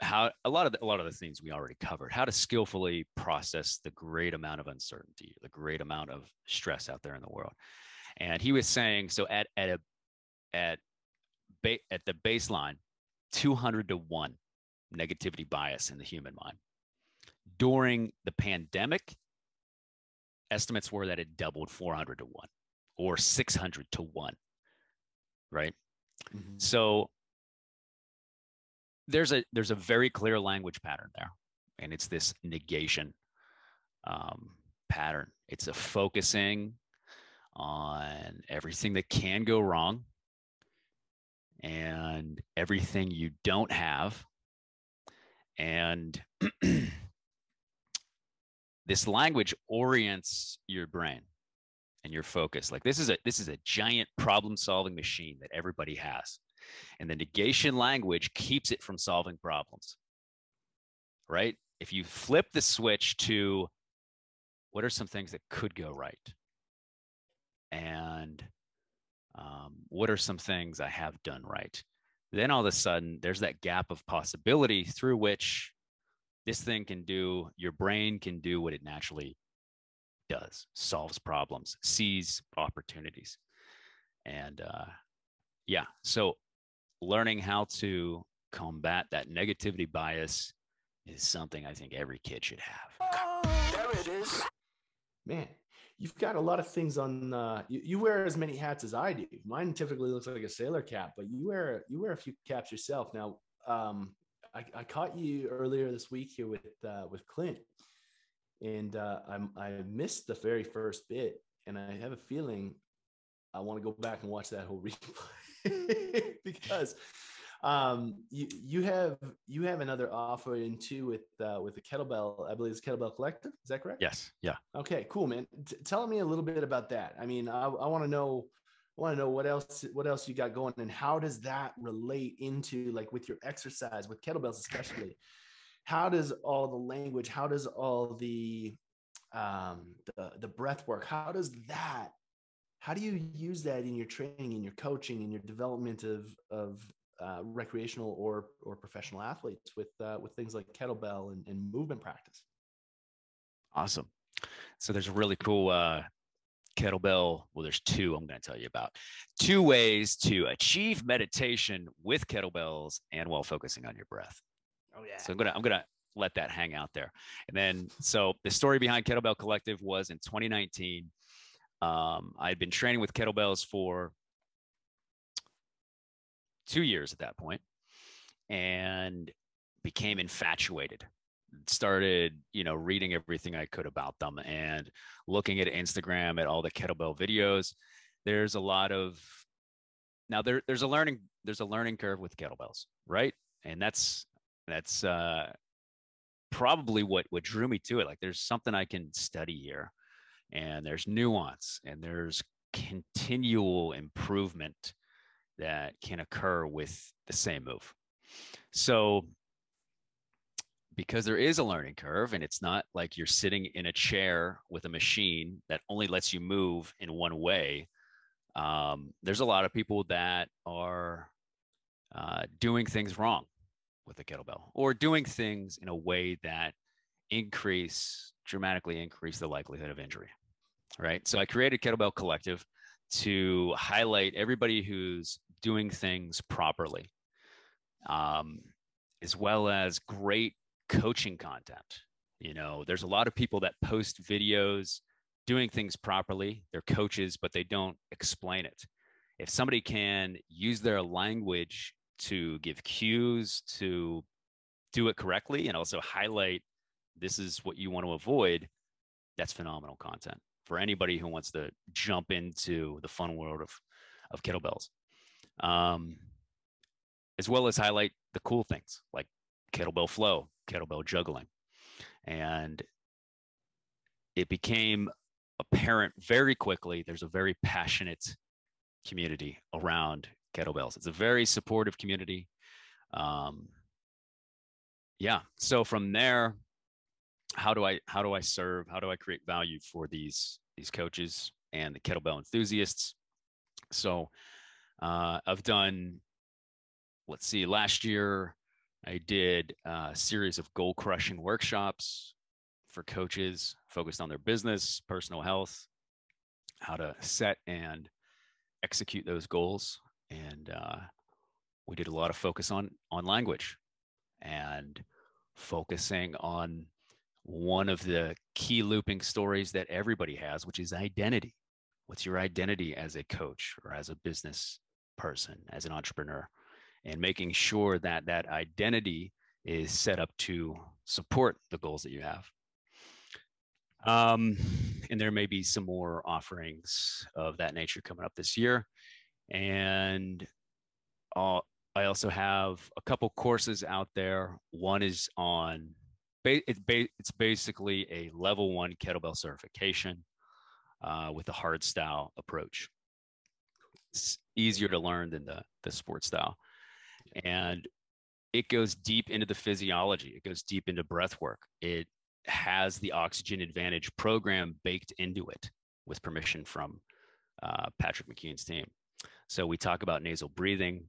how a lot of the, a lot of the things we already covered how to skillfully process the great amount of uncertainty the great amount of stress out there in the world and he was saying so at at a at ba- at the baseline 200 to 1 negativity bias in the human mind. During the pandemic, estimates were that it doubled 400 to 1 or 600 to 1. Right? Mm-hmm. So there's a there's a very clear language pattern there and it's this negation um, pattern. It's a focusing on everything that can go wrong and everything you don't have and [CLEARS THROAT] this language orients your brain and your focus. Like this is a this is a giant problem solving machine that everybody has and the negation language keeps it from solving problems right? If you flip the switch to what are some things that could go right? And um, what are some things i have done right? Then all of a sudden there's that gap of possibility through which this thing can do your brain can do what it naturally does solves problems sees opportunities. And uh, yeah so learning how to combat that negativity bias is something i think every kid should have. There it is. Man you've got a lot of things on uh, you, you, wear as many hats as i do. Mine typically looks like a sailor cap but you wear you wear a few caps yourself. Now um, I, I, caught you earlier this week here with uh, with clint and uh, I, I missed the very first bit and i have a feeling i want to go back and watch that whole [LAUGHS] replay [LAUGHS] because um, you you have you have another offer in too with uh, with the kettlebell. I believe it's kettlebell collective. Is that correct? Yes. Yeah. Okay. Cool, man. T- tell me a little bit about that. I mean, I, I want to know. I want to know what else what else you got going and how does that relate into like with your exercise with kettlebells especially. How does all the language? How does all the um, the the breath work? How does that how do you use that in your training in your coaching in your development of of uh, recreational or or professional athletes with uh, with things like kettlebell and, and movement practice. Awesome. So there's a really cool uh, kettlebell. Well, there's two I'm going to tell you about. Two ways to achieve meditation with kettlebells and while focusing on your breath. Oh yeah. So I'm gonna I'm gonna let that hang out there. And then so the story behind Kettlebell Collective was in 2019. Um, I had been training with kettlebells for two years at that point and became infatuated. Started you know reading everything i could about them and looking at instagram at all the kettlebell videos. There's a lot of now there, there's a learning there's a learning curve with kettlebells right? And that's that's uh probably what what drew me to it. Like there's something i can study here and there's nuance and there's continual improvement that can occur with the same move. So because there is a learning curve and it's not like you're sitting in a chair with a machine that only lets you move in one way um, there's a lot of people that are uh, doing things wrong with the kettlebell or doing things in a way that increase dramatically increase the likelihood of injury right so i created kettlebell collective to highlight everybody who's doing things properly um, as well as great coaching content. You know, there's a lot of people that post videos doing things properly. They're coaches, but they don't explain it. If somebody can use their language to give cues, to do it correctly, and also highlight this is what you want to avoid, that's phenomenal content for anybody who wants to jump into the fun world of, of kettlebells. Um, as well as highlight the cool things like kettlebell flow, kettlebell juggling. And it became apparent very quickly there's a very passionate community around kettlebells. It's a very supportive community. Um, yeah. So from there, how do I how do I serve? How do I create value for these these coaches and the kettlebell enthusiasts? So uh, I've done. Let's see. Last year, I did a series of goal crushing workshops for coaches focused on their business, personal health, how to set and execute those goals. And uh, we did a lot of focus on on language and focusing on one of the key looping stories that everybody has, which is identity. What's your identity as a coach or as a business person, as an entrepreneur? and making sure that that identity is set up to support the goals that you have. Um, and there may be some more offerings of that nature coming up this year. And uh, I also have a couple courses out there. One is on, it's, it's basically a level one kettlebell certification uh, with a hard style approach. It's easier to learn than the, the sports style. And it goes deep into the physiology. It goes deep into breath work. It has the oxygen advantage program baked into it with permission from uh, patrick mckeown's team. So we talk about nasal breathing.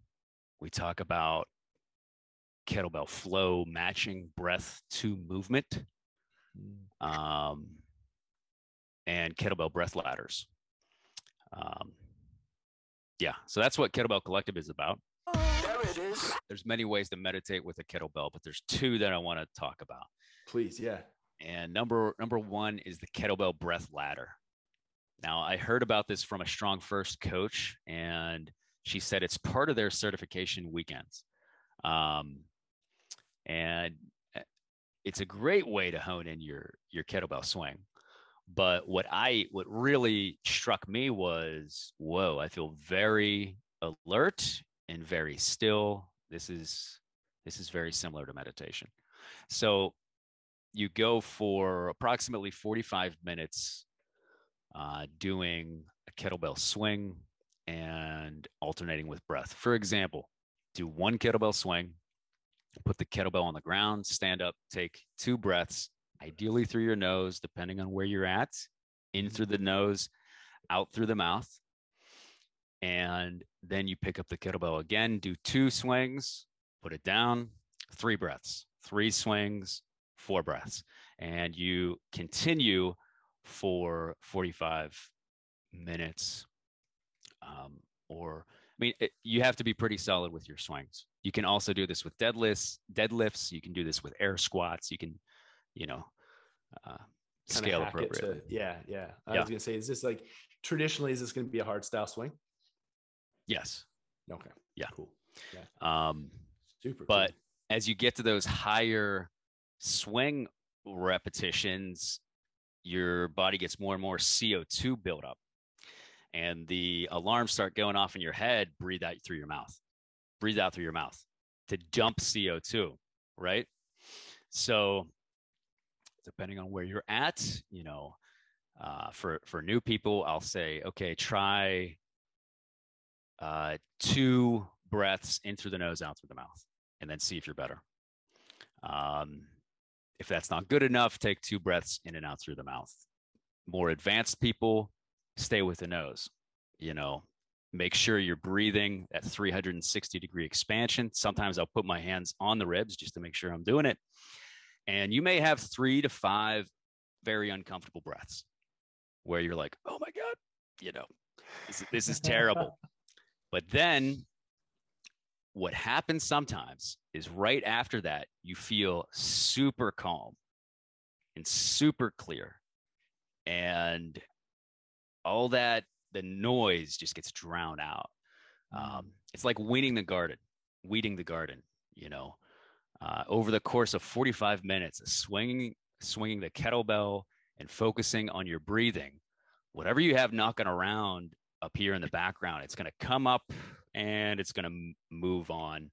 We talk about kettlebell flow matching breath to movement um, and kettlebell breath ladders um, yeah so that's what kettlebell collective is about There it is. There's many ways to meditate with a kettlebell, but there's two that I want to talk about. Please, yeah. And number number one is the kettlebell breath ladder. Now, I heard about this from a StrongFirst coach, and she said it's part of their certification weekends. Um, and eh, it's a great way to hone in your your kettlebell swing. But what I what really struck me was, whoa, I feel very alert and very still. This is this is very similar to meditation. So you go for approximately 45 minutes uh, doing a kettlebell swing and alternating with breath. For example, do one kettlebell swing, put the kettlebell on the ground, stand up, take two breaths, ideally through your nose, depending on where you're at, in through the nose, out through the mouth and then you pick up the kettlebell again, do two swings, put it down, three breaths, three swings, four breaths, and you continue for 45 minutes. Um, or, I mean, it, you have to be pretty solid with your swings. You can also do this with deadlifts, deadlifts. You can do this with air squats. You can, you know, uh, scale appropriately. To, yeah, yeah. I yeah. was gonna say, is this like traditionally, is this going to be a hard style swing? Yes. Okay. Yeah. Cool. Um, Super. but cool. as you get to those higher swing repetitions, your body gets more and more CO2 buildup. And the alarms start going off in your head, breathe out through your mouth. Breathe out through your mouth to dump CO2, right? So depending on where you're at, you know, uh, for for new people, I'll say, okay, try uh, two breaths in through the nose, out through the mouth, and then see if you're better. Um, if that's not good enough, take two breaths in and out through the mouth. More advanced people, stay with the nose. You know, make sure you're breathing at 360 degree expansion. Sometimes I'll put my hands on the ribs just to make sure I'm doing it. And you may have three to five very uncomfortable breaths where you're like, oh my God, you know, this, this is terrible. [LAUGHS] but then what happens sometimes is right after that, you feel super calm and super clear. And all that, the noise just gets drowned out. Um, it's like weeding the garden, weeding the garden, you know, uh, over the course of 45 minutes, swinging, swinging the kettlebell and focusing on your breathing, whatever you have knocking around up here in the background, it's going to come up and it's going to move on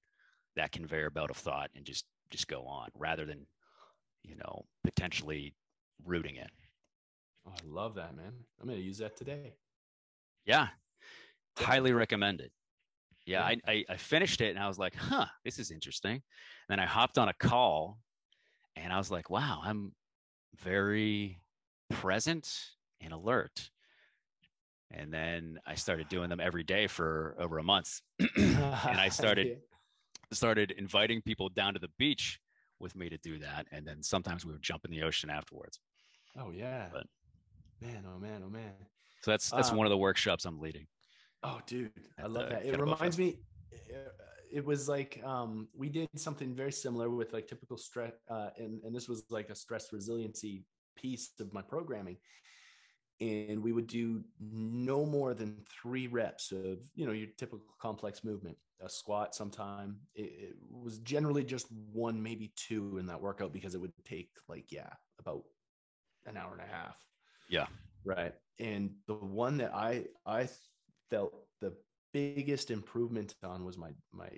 that conveyor belt of thought and just just go on rather than you know potentially rooting it. Oh, I love that, man. I'm going to use that today. Yeah, highly recommended. Yeah, Yeah. I, I I finished it and I was like, huh, this is interesting. And then I hopped on a call and I was like, wow, I'm very present and alert. And then I started doing them every day for over a month. [LAUGHS] and I started started inviting people down to the beach with me to do that. And then sometimes we would jump in the ocean afterwards. Oh yeah. But- man, oh man, oh man. So that's that's Um, one of the workshops I'm leading. Oh dude, I love that. It reminds me uh, it was like um we did something very similar with like typical stress uh and and this was like a stress resiliency piece of my programming. And we would do no more than three reps of, you know, your typical complex movement, a squat sometime. It, it was generally just one, maybe two in that workout because it would take like, yeah, about an hour and a half. Yeah. Right. And the one that I I felt the biggest improvement on was my my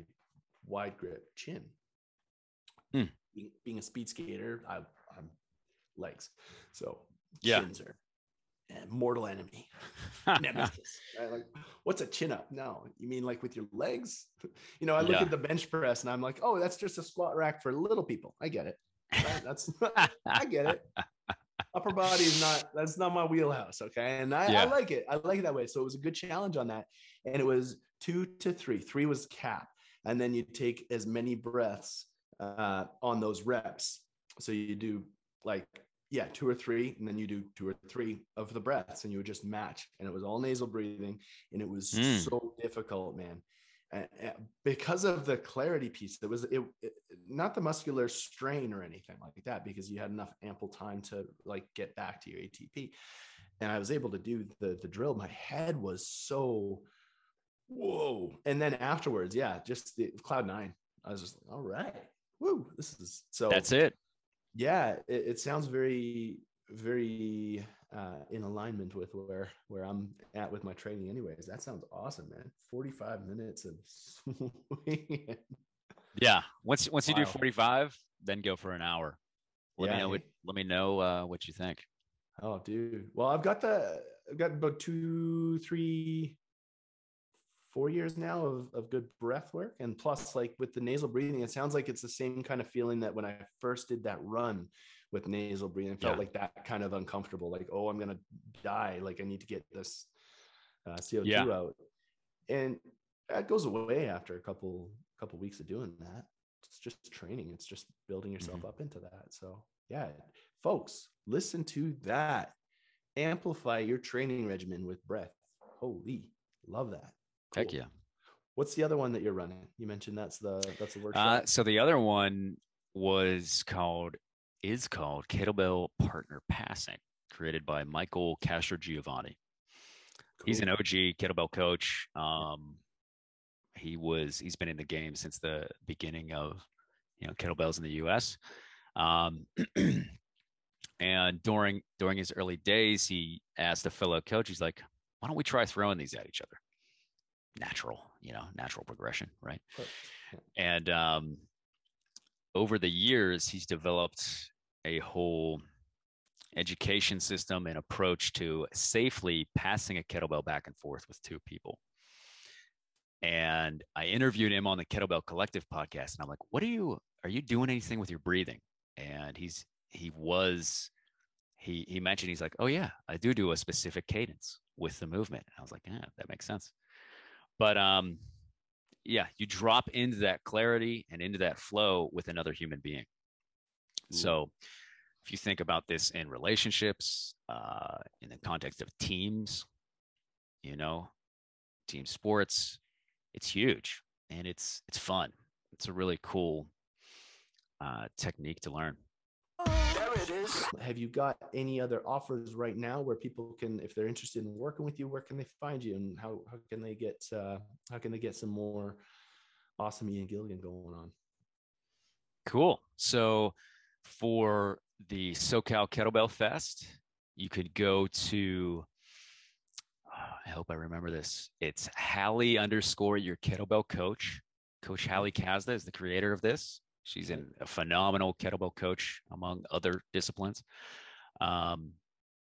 wide grip chin. Hmm. Being, a speed skater, I, I'm legs, so Yeah. chins are a mortal enemy. [LAUGHS] [LAUGHS] Nemesis. right? Like, what's a chin up? No, you mean like with your legs? [LAUGHS] You know, I look Yeah. at the bench press and I'm like, oh, that's just a squat rack for little people. I get it. Right? That's I get it. Upper body is not that's not my wheelhouse. Okay. And I, Yeah. I like it. I like it that way. So it was a good challenge on that. And it was two to three. Three was cap. And then you take as many breaths uh, on those reps. So you do like, yeah, two or three, and then you do two or three of the breaths, and you would just match. And it was all nasal breathing, and it was Mm. so difficult, man. Because of the clarity piece, it was it, it not the muscular strain or anything like that, because you had enough ample time to like get back to your ATP. And I was able to do the the drill. My head was so whoa. And then afterwards, yeah, just the cloud nine. I was just like, all right, woo, this is so That's it. yeah it, it sounds very very uh in alignment with where where i'm at with my training anyways that sounds awesome man 45 minutes of swinging. Yeah. Once once you do 45, then go for an hour. Let me know what let me know uh, what you think. oh dude well i've got the i've got about two three four years now of, of good breath work and plus like with the nasal breathing it sounds like it's the same kind of feeling that when i first did that run with nasal breathing it felt Yeah. like that kind of uncomfortable like oh i'm gonna die like i need to get this uh, co2 Yeah. out and that goes away after a couple couple weeks of doing that it's just training it's just building yourself Mm-hmm. up into that so yeah folks listen to that amplify your training regimen with breath holy love that Heck Cool. yeah. What's the other one that you're running? You mentioned that's the that's the Uh, workshop. so the other one was called is called kettlebell partner passing, created by Michael Castrogiovanni. He's an OG kettlebell coach. Um, he was he's been in the game since the beginning of you know kettlebells in the U.S. Um, [CLEARS THROAT] and during during his early days, he asked a fellow coach, he's like, "Why don't we try throwing these at each other?" Natural, you know, natural progression, right? Sure. And um, over the years, he's developed a whole education system and approach to safely passing a kettlebell back and forth with two people. And I interviewed him on the Kettlebell Collective podcast, and I'm like, "What are you? Are you doing anything with your breathing?" And he's he was he he mentioned he's like, "Oh yeah, I do do a specific cadence with the movement." And I was like, "Yeah, that makes sense." But um, yeah, you drop into that clarity and into that flow with another human being. So if you think about this in relationships, uh, in the context of teams, you know, team sports, it's huge and it's it's fun. It's a really cool uh, technique to learn. There it is. Have you got any other offers right now where people can, if they're interested in working with you, where can they find you, and how how can they get uh, how can they get some more awesome Ian Gilligan going on? Cool. So for the SoCal Kettlebell Fest, you could go to I hope I remember this. It's Hallie underscore your kettlebell coach. Coach Hallie Kazda is the creator of this. She's an, a phenomenal kettlebell coach among other disciplines. Um,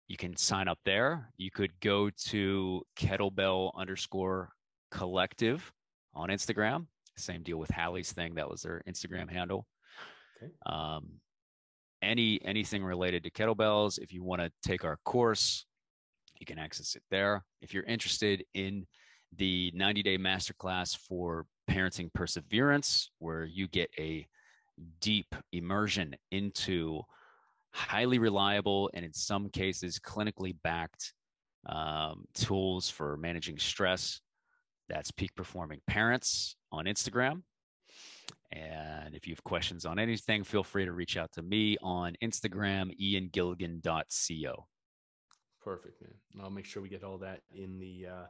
you can sign up there. You could go to kettlebell underscore collective on Instagram. Same deal with Hallie's thing. That was their Instagram handle. Okay. Um, any anything related to kettlebells, if you want to take our course, you can access it there. If you're interested in the 90 day masterclass for parenting perseverance, where you get a deep immersion into highly reliable and in some cases clinically backed um, tools for managing stress, that's Peak Performing Parents on Instagram. And if you have questions on anything, feel free to reach out to me on Instagram, iangilligan.co. Perfect, man. I'll make sure we get all that in the uh,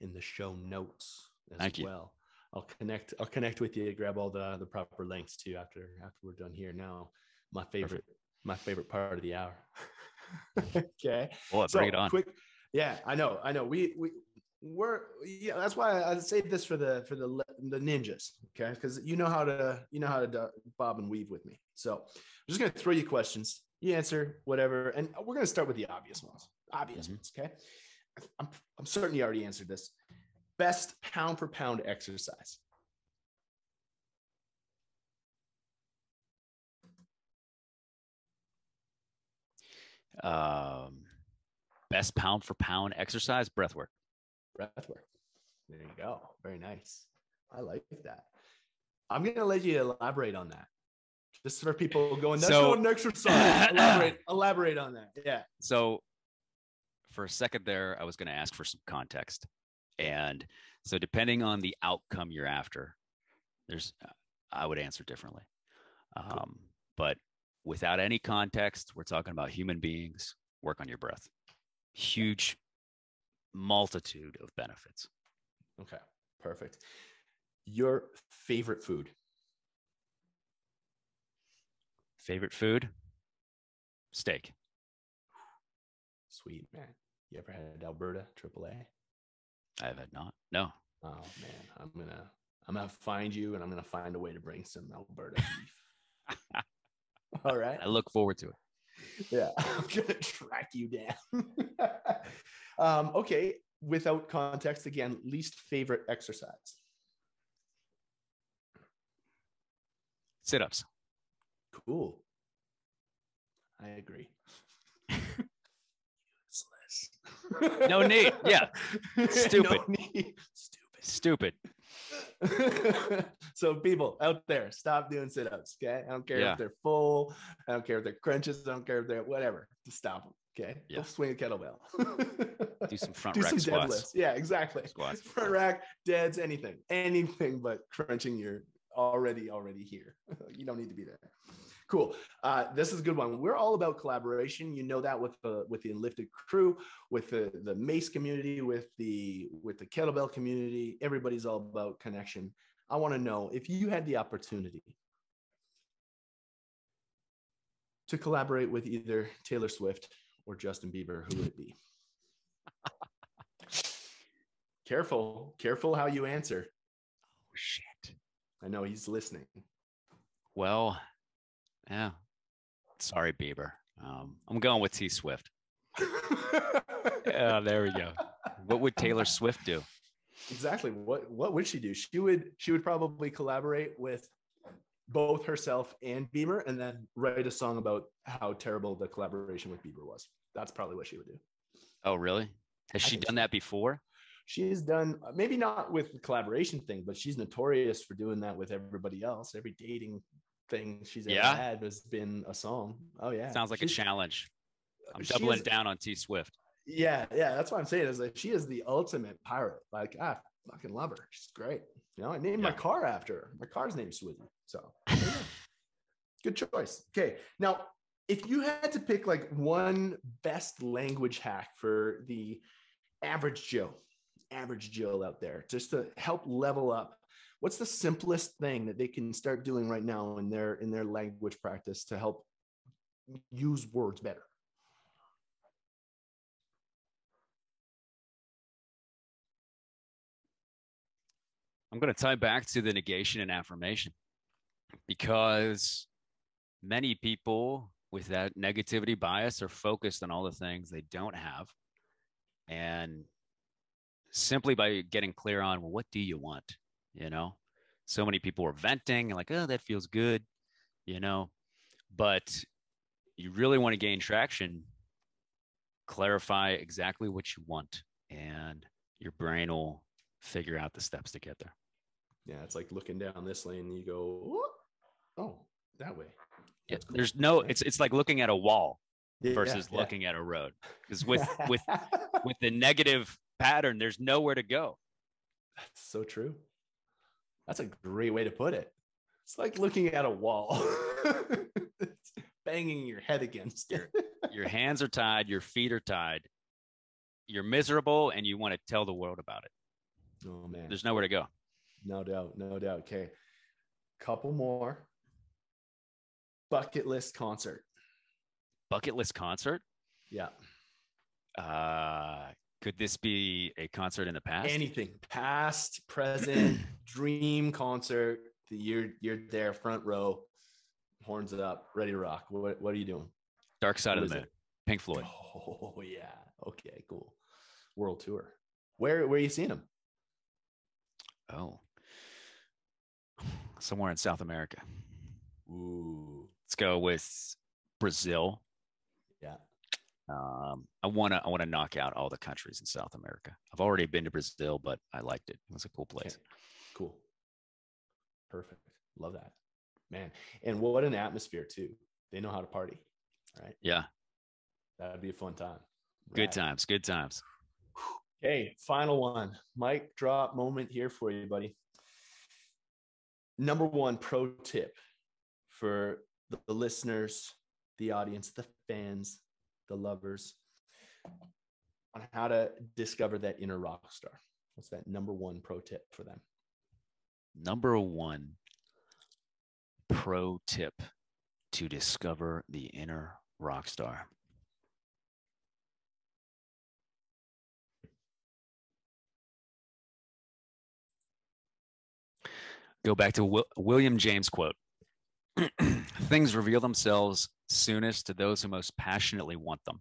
in the show notes as Thank you. well. I'll connect. I'll connect with you. Grab all the the proper links too after after we're done here. Now, my favorite my favorite part of the hour. [LAUGHS] okay. Well, bring it on. Quick. Yeah, I know. I know. We we we're yeah. That's why I saved this for the for the the ninjas. Okay, because you know how to you know how to bob and weave with me. So I'm just gonna throw you questions. You answer whatever, and we're gonna start with the obvious ones. Obvious Mhm. ones. Okay. I'm I'm certain you already answered this. Best pound for pound exercise. Um, best pound for pound exercise, breath work. breath work. There you go. Very nice. I like that. I'm gonna let you elaborate on that. Just for people going, that's So- not an exercise. [LAUGHS] elaborate, elaborate on that. Yeah. So for a second there, I was going to ask for some context. And so depending on the outcome you're after, there's, I would answer differently. Um, but without any context, we're talking about human beings, work on your breath. Huge multitude of benefits. Okay. Perfect. Your favorite food. Favorite food? Steak. Sweet man. You ever had Alberta AAA? I have had not. No. Oh man, I'm gonna I'm gonna find you and I'm gonna find a way to bring some Alberta beef. [LAUGHS] All right. I look forward to it. Yeah, [LAUGHS] I'm gonna track you down. [LAUGHS] um, okay, without context, again, least favorite exercise. Sit ups. Cool. I agree. No need. Yeah. Stupid. [LAUGHS] No need. Stupid. Stupid. [LAUGHS] so people out there, stop doing sit-ups. Okay. I don't care Yeah. if they're full. I don't care if they're crunches. I don't care if they're whatever. Just stop them. Okay. Yeah. Go swing a kettlebell. [LAUGHS] Do some front Do rack some squats. deadlifts. Yeah, exactly. Squats. Front rack, deads, anything, anything but crunching your already already here. you don't need to be there. Cool. Uh, this is a good one. We're all about collaboration. You know that with the with the Enlifted crew, with the the Mace community, with the with the kettlebell community. Everybody's all about connection. I want to know if you had the opportunity to collaborate with either Taylor Swift or Justin Bieber, who would it be? [LAUGHS] careful, careful how you answer. Oh shit. I know he's listening. Well, yeah. Sorry, Bieber. Um, I'm going with T Swift. yeah, there we go. What would Taylor Swift do? Exactly. What what would she do? She would she would probably collaborate with both herself and Bieber and then write a song about how terrible the collaboration with Bieber was. That's probably what she would do. Oh, really? Has she done so. that before? She's done maybe not with the collaboration thing, but she's notorious for doing that with everybody else. Every dating thing she's ever yeah. had has been a song. Oh yeah. Sounds like she's, a challenge. I'm doubling down on T Swift. Yeah, yeah. That's what I'm saying. Is like she is the ultimate pirate. Like I fucking love her. She's great. You know, I named yeah. my car after her. My car's named Swizzy. So [LAUGHS] good choice. Okay. Now, if you had to pick like one best language hack for the average Joe, average Joe out there, just to help level up what's the simplest thing that they can start doing right now in their in their language practice to help use words better? I'm going to tie back to the negation and affirmation because many people with that negativity bias are focused on all the things they don't have and simply by getting clear on well, what do you want you know? So many people were venting and like oh that feels good you know? But you really want to gain traction clarify exactly what you want and your brain will figure out the steps to get there. Yeah it's like looking down this lane and you go oh that way. Yeah, there's no it's it's like looking at a wall yeah, versus yeah, looking at a road because [LAUGHS] with with with the negative pattern there's nowhere to go. That's so true that's a great way to put it. It's like looking at a wall, [LAUGHS] banging your head against it. [LAUGHS] your hands are tied, your feet are tied. You're miserable and you want to tell the world about it. Oh man. There's nowhere to go. No doubt, no doubt. Okay. Couple more. Bucket list concert. Bucket list concert? Yeah. Uh could this be a concert in the past? Anything, past, present, [CLEARS THROAT] dream concert. You're you're there, front row, horns up, ready to rock. What what are you doing? Dark Side what of the Moon, Pink Floyd. Oh [LAUGHS] yeah, okay, cool. World tour. Where where are you seeing them? Oh, somewhere in South America. Ooh, let's go with Brazil. Yeah, um, I want to I want to knock out all the countries in South America. I've already been to Brazil, but I liked it. It was a cool place. Okay. Cool. Perfect. Love that. Man. And what an atmosphere too. They know how to party. Right. Yeah. That'd be a fun time. Right. Good times. Good times. Okay, final one. Mic drop moment here for you, buddy. Number one pro tip for the listeners, the audience, the fans, the lovers on how to discover that inner rock star. What's that number one pro tip for them? Number one pro tip to discover the inner rock star. Go back to William James quote. [CLEARS THROAT] Things reveal themselves soonest to those who most passionately want them.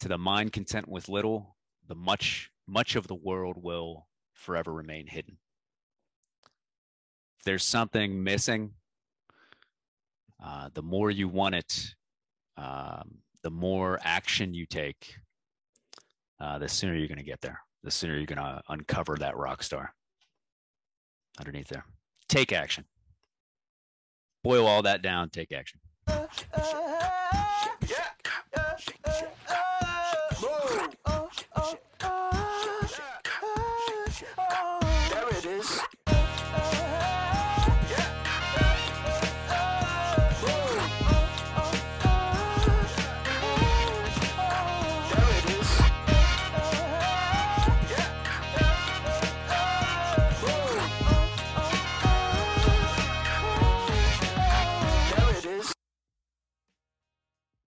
To the mind content with little, the much, much of the world will forever remain hidden. If there's something missing, uh, the more you want it, um, the more action you take, uh, the sooner you're going to get there. The sooner you're going to uncover that rock star underneath there. Take action boil all that down, take action.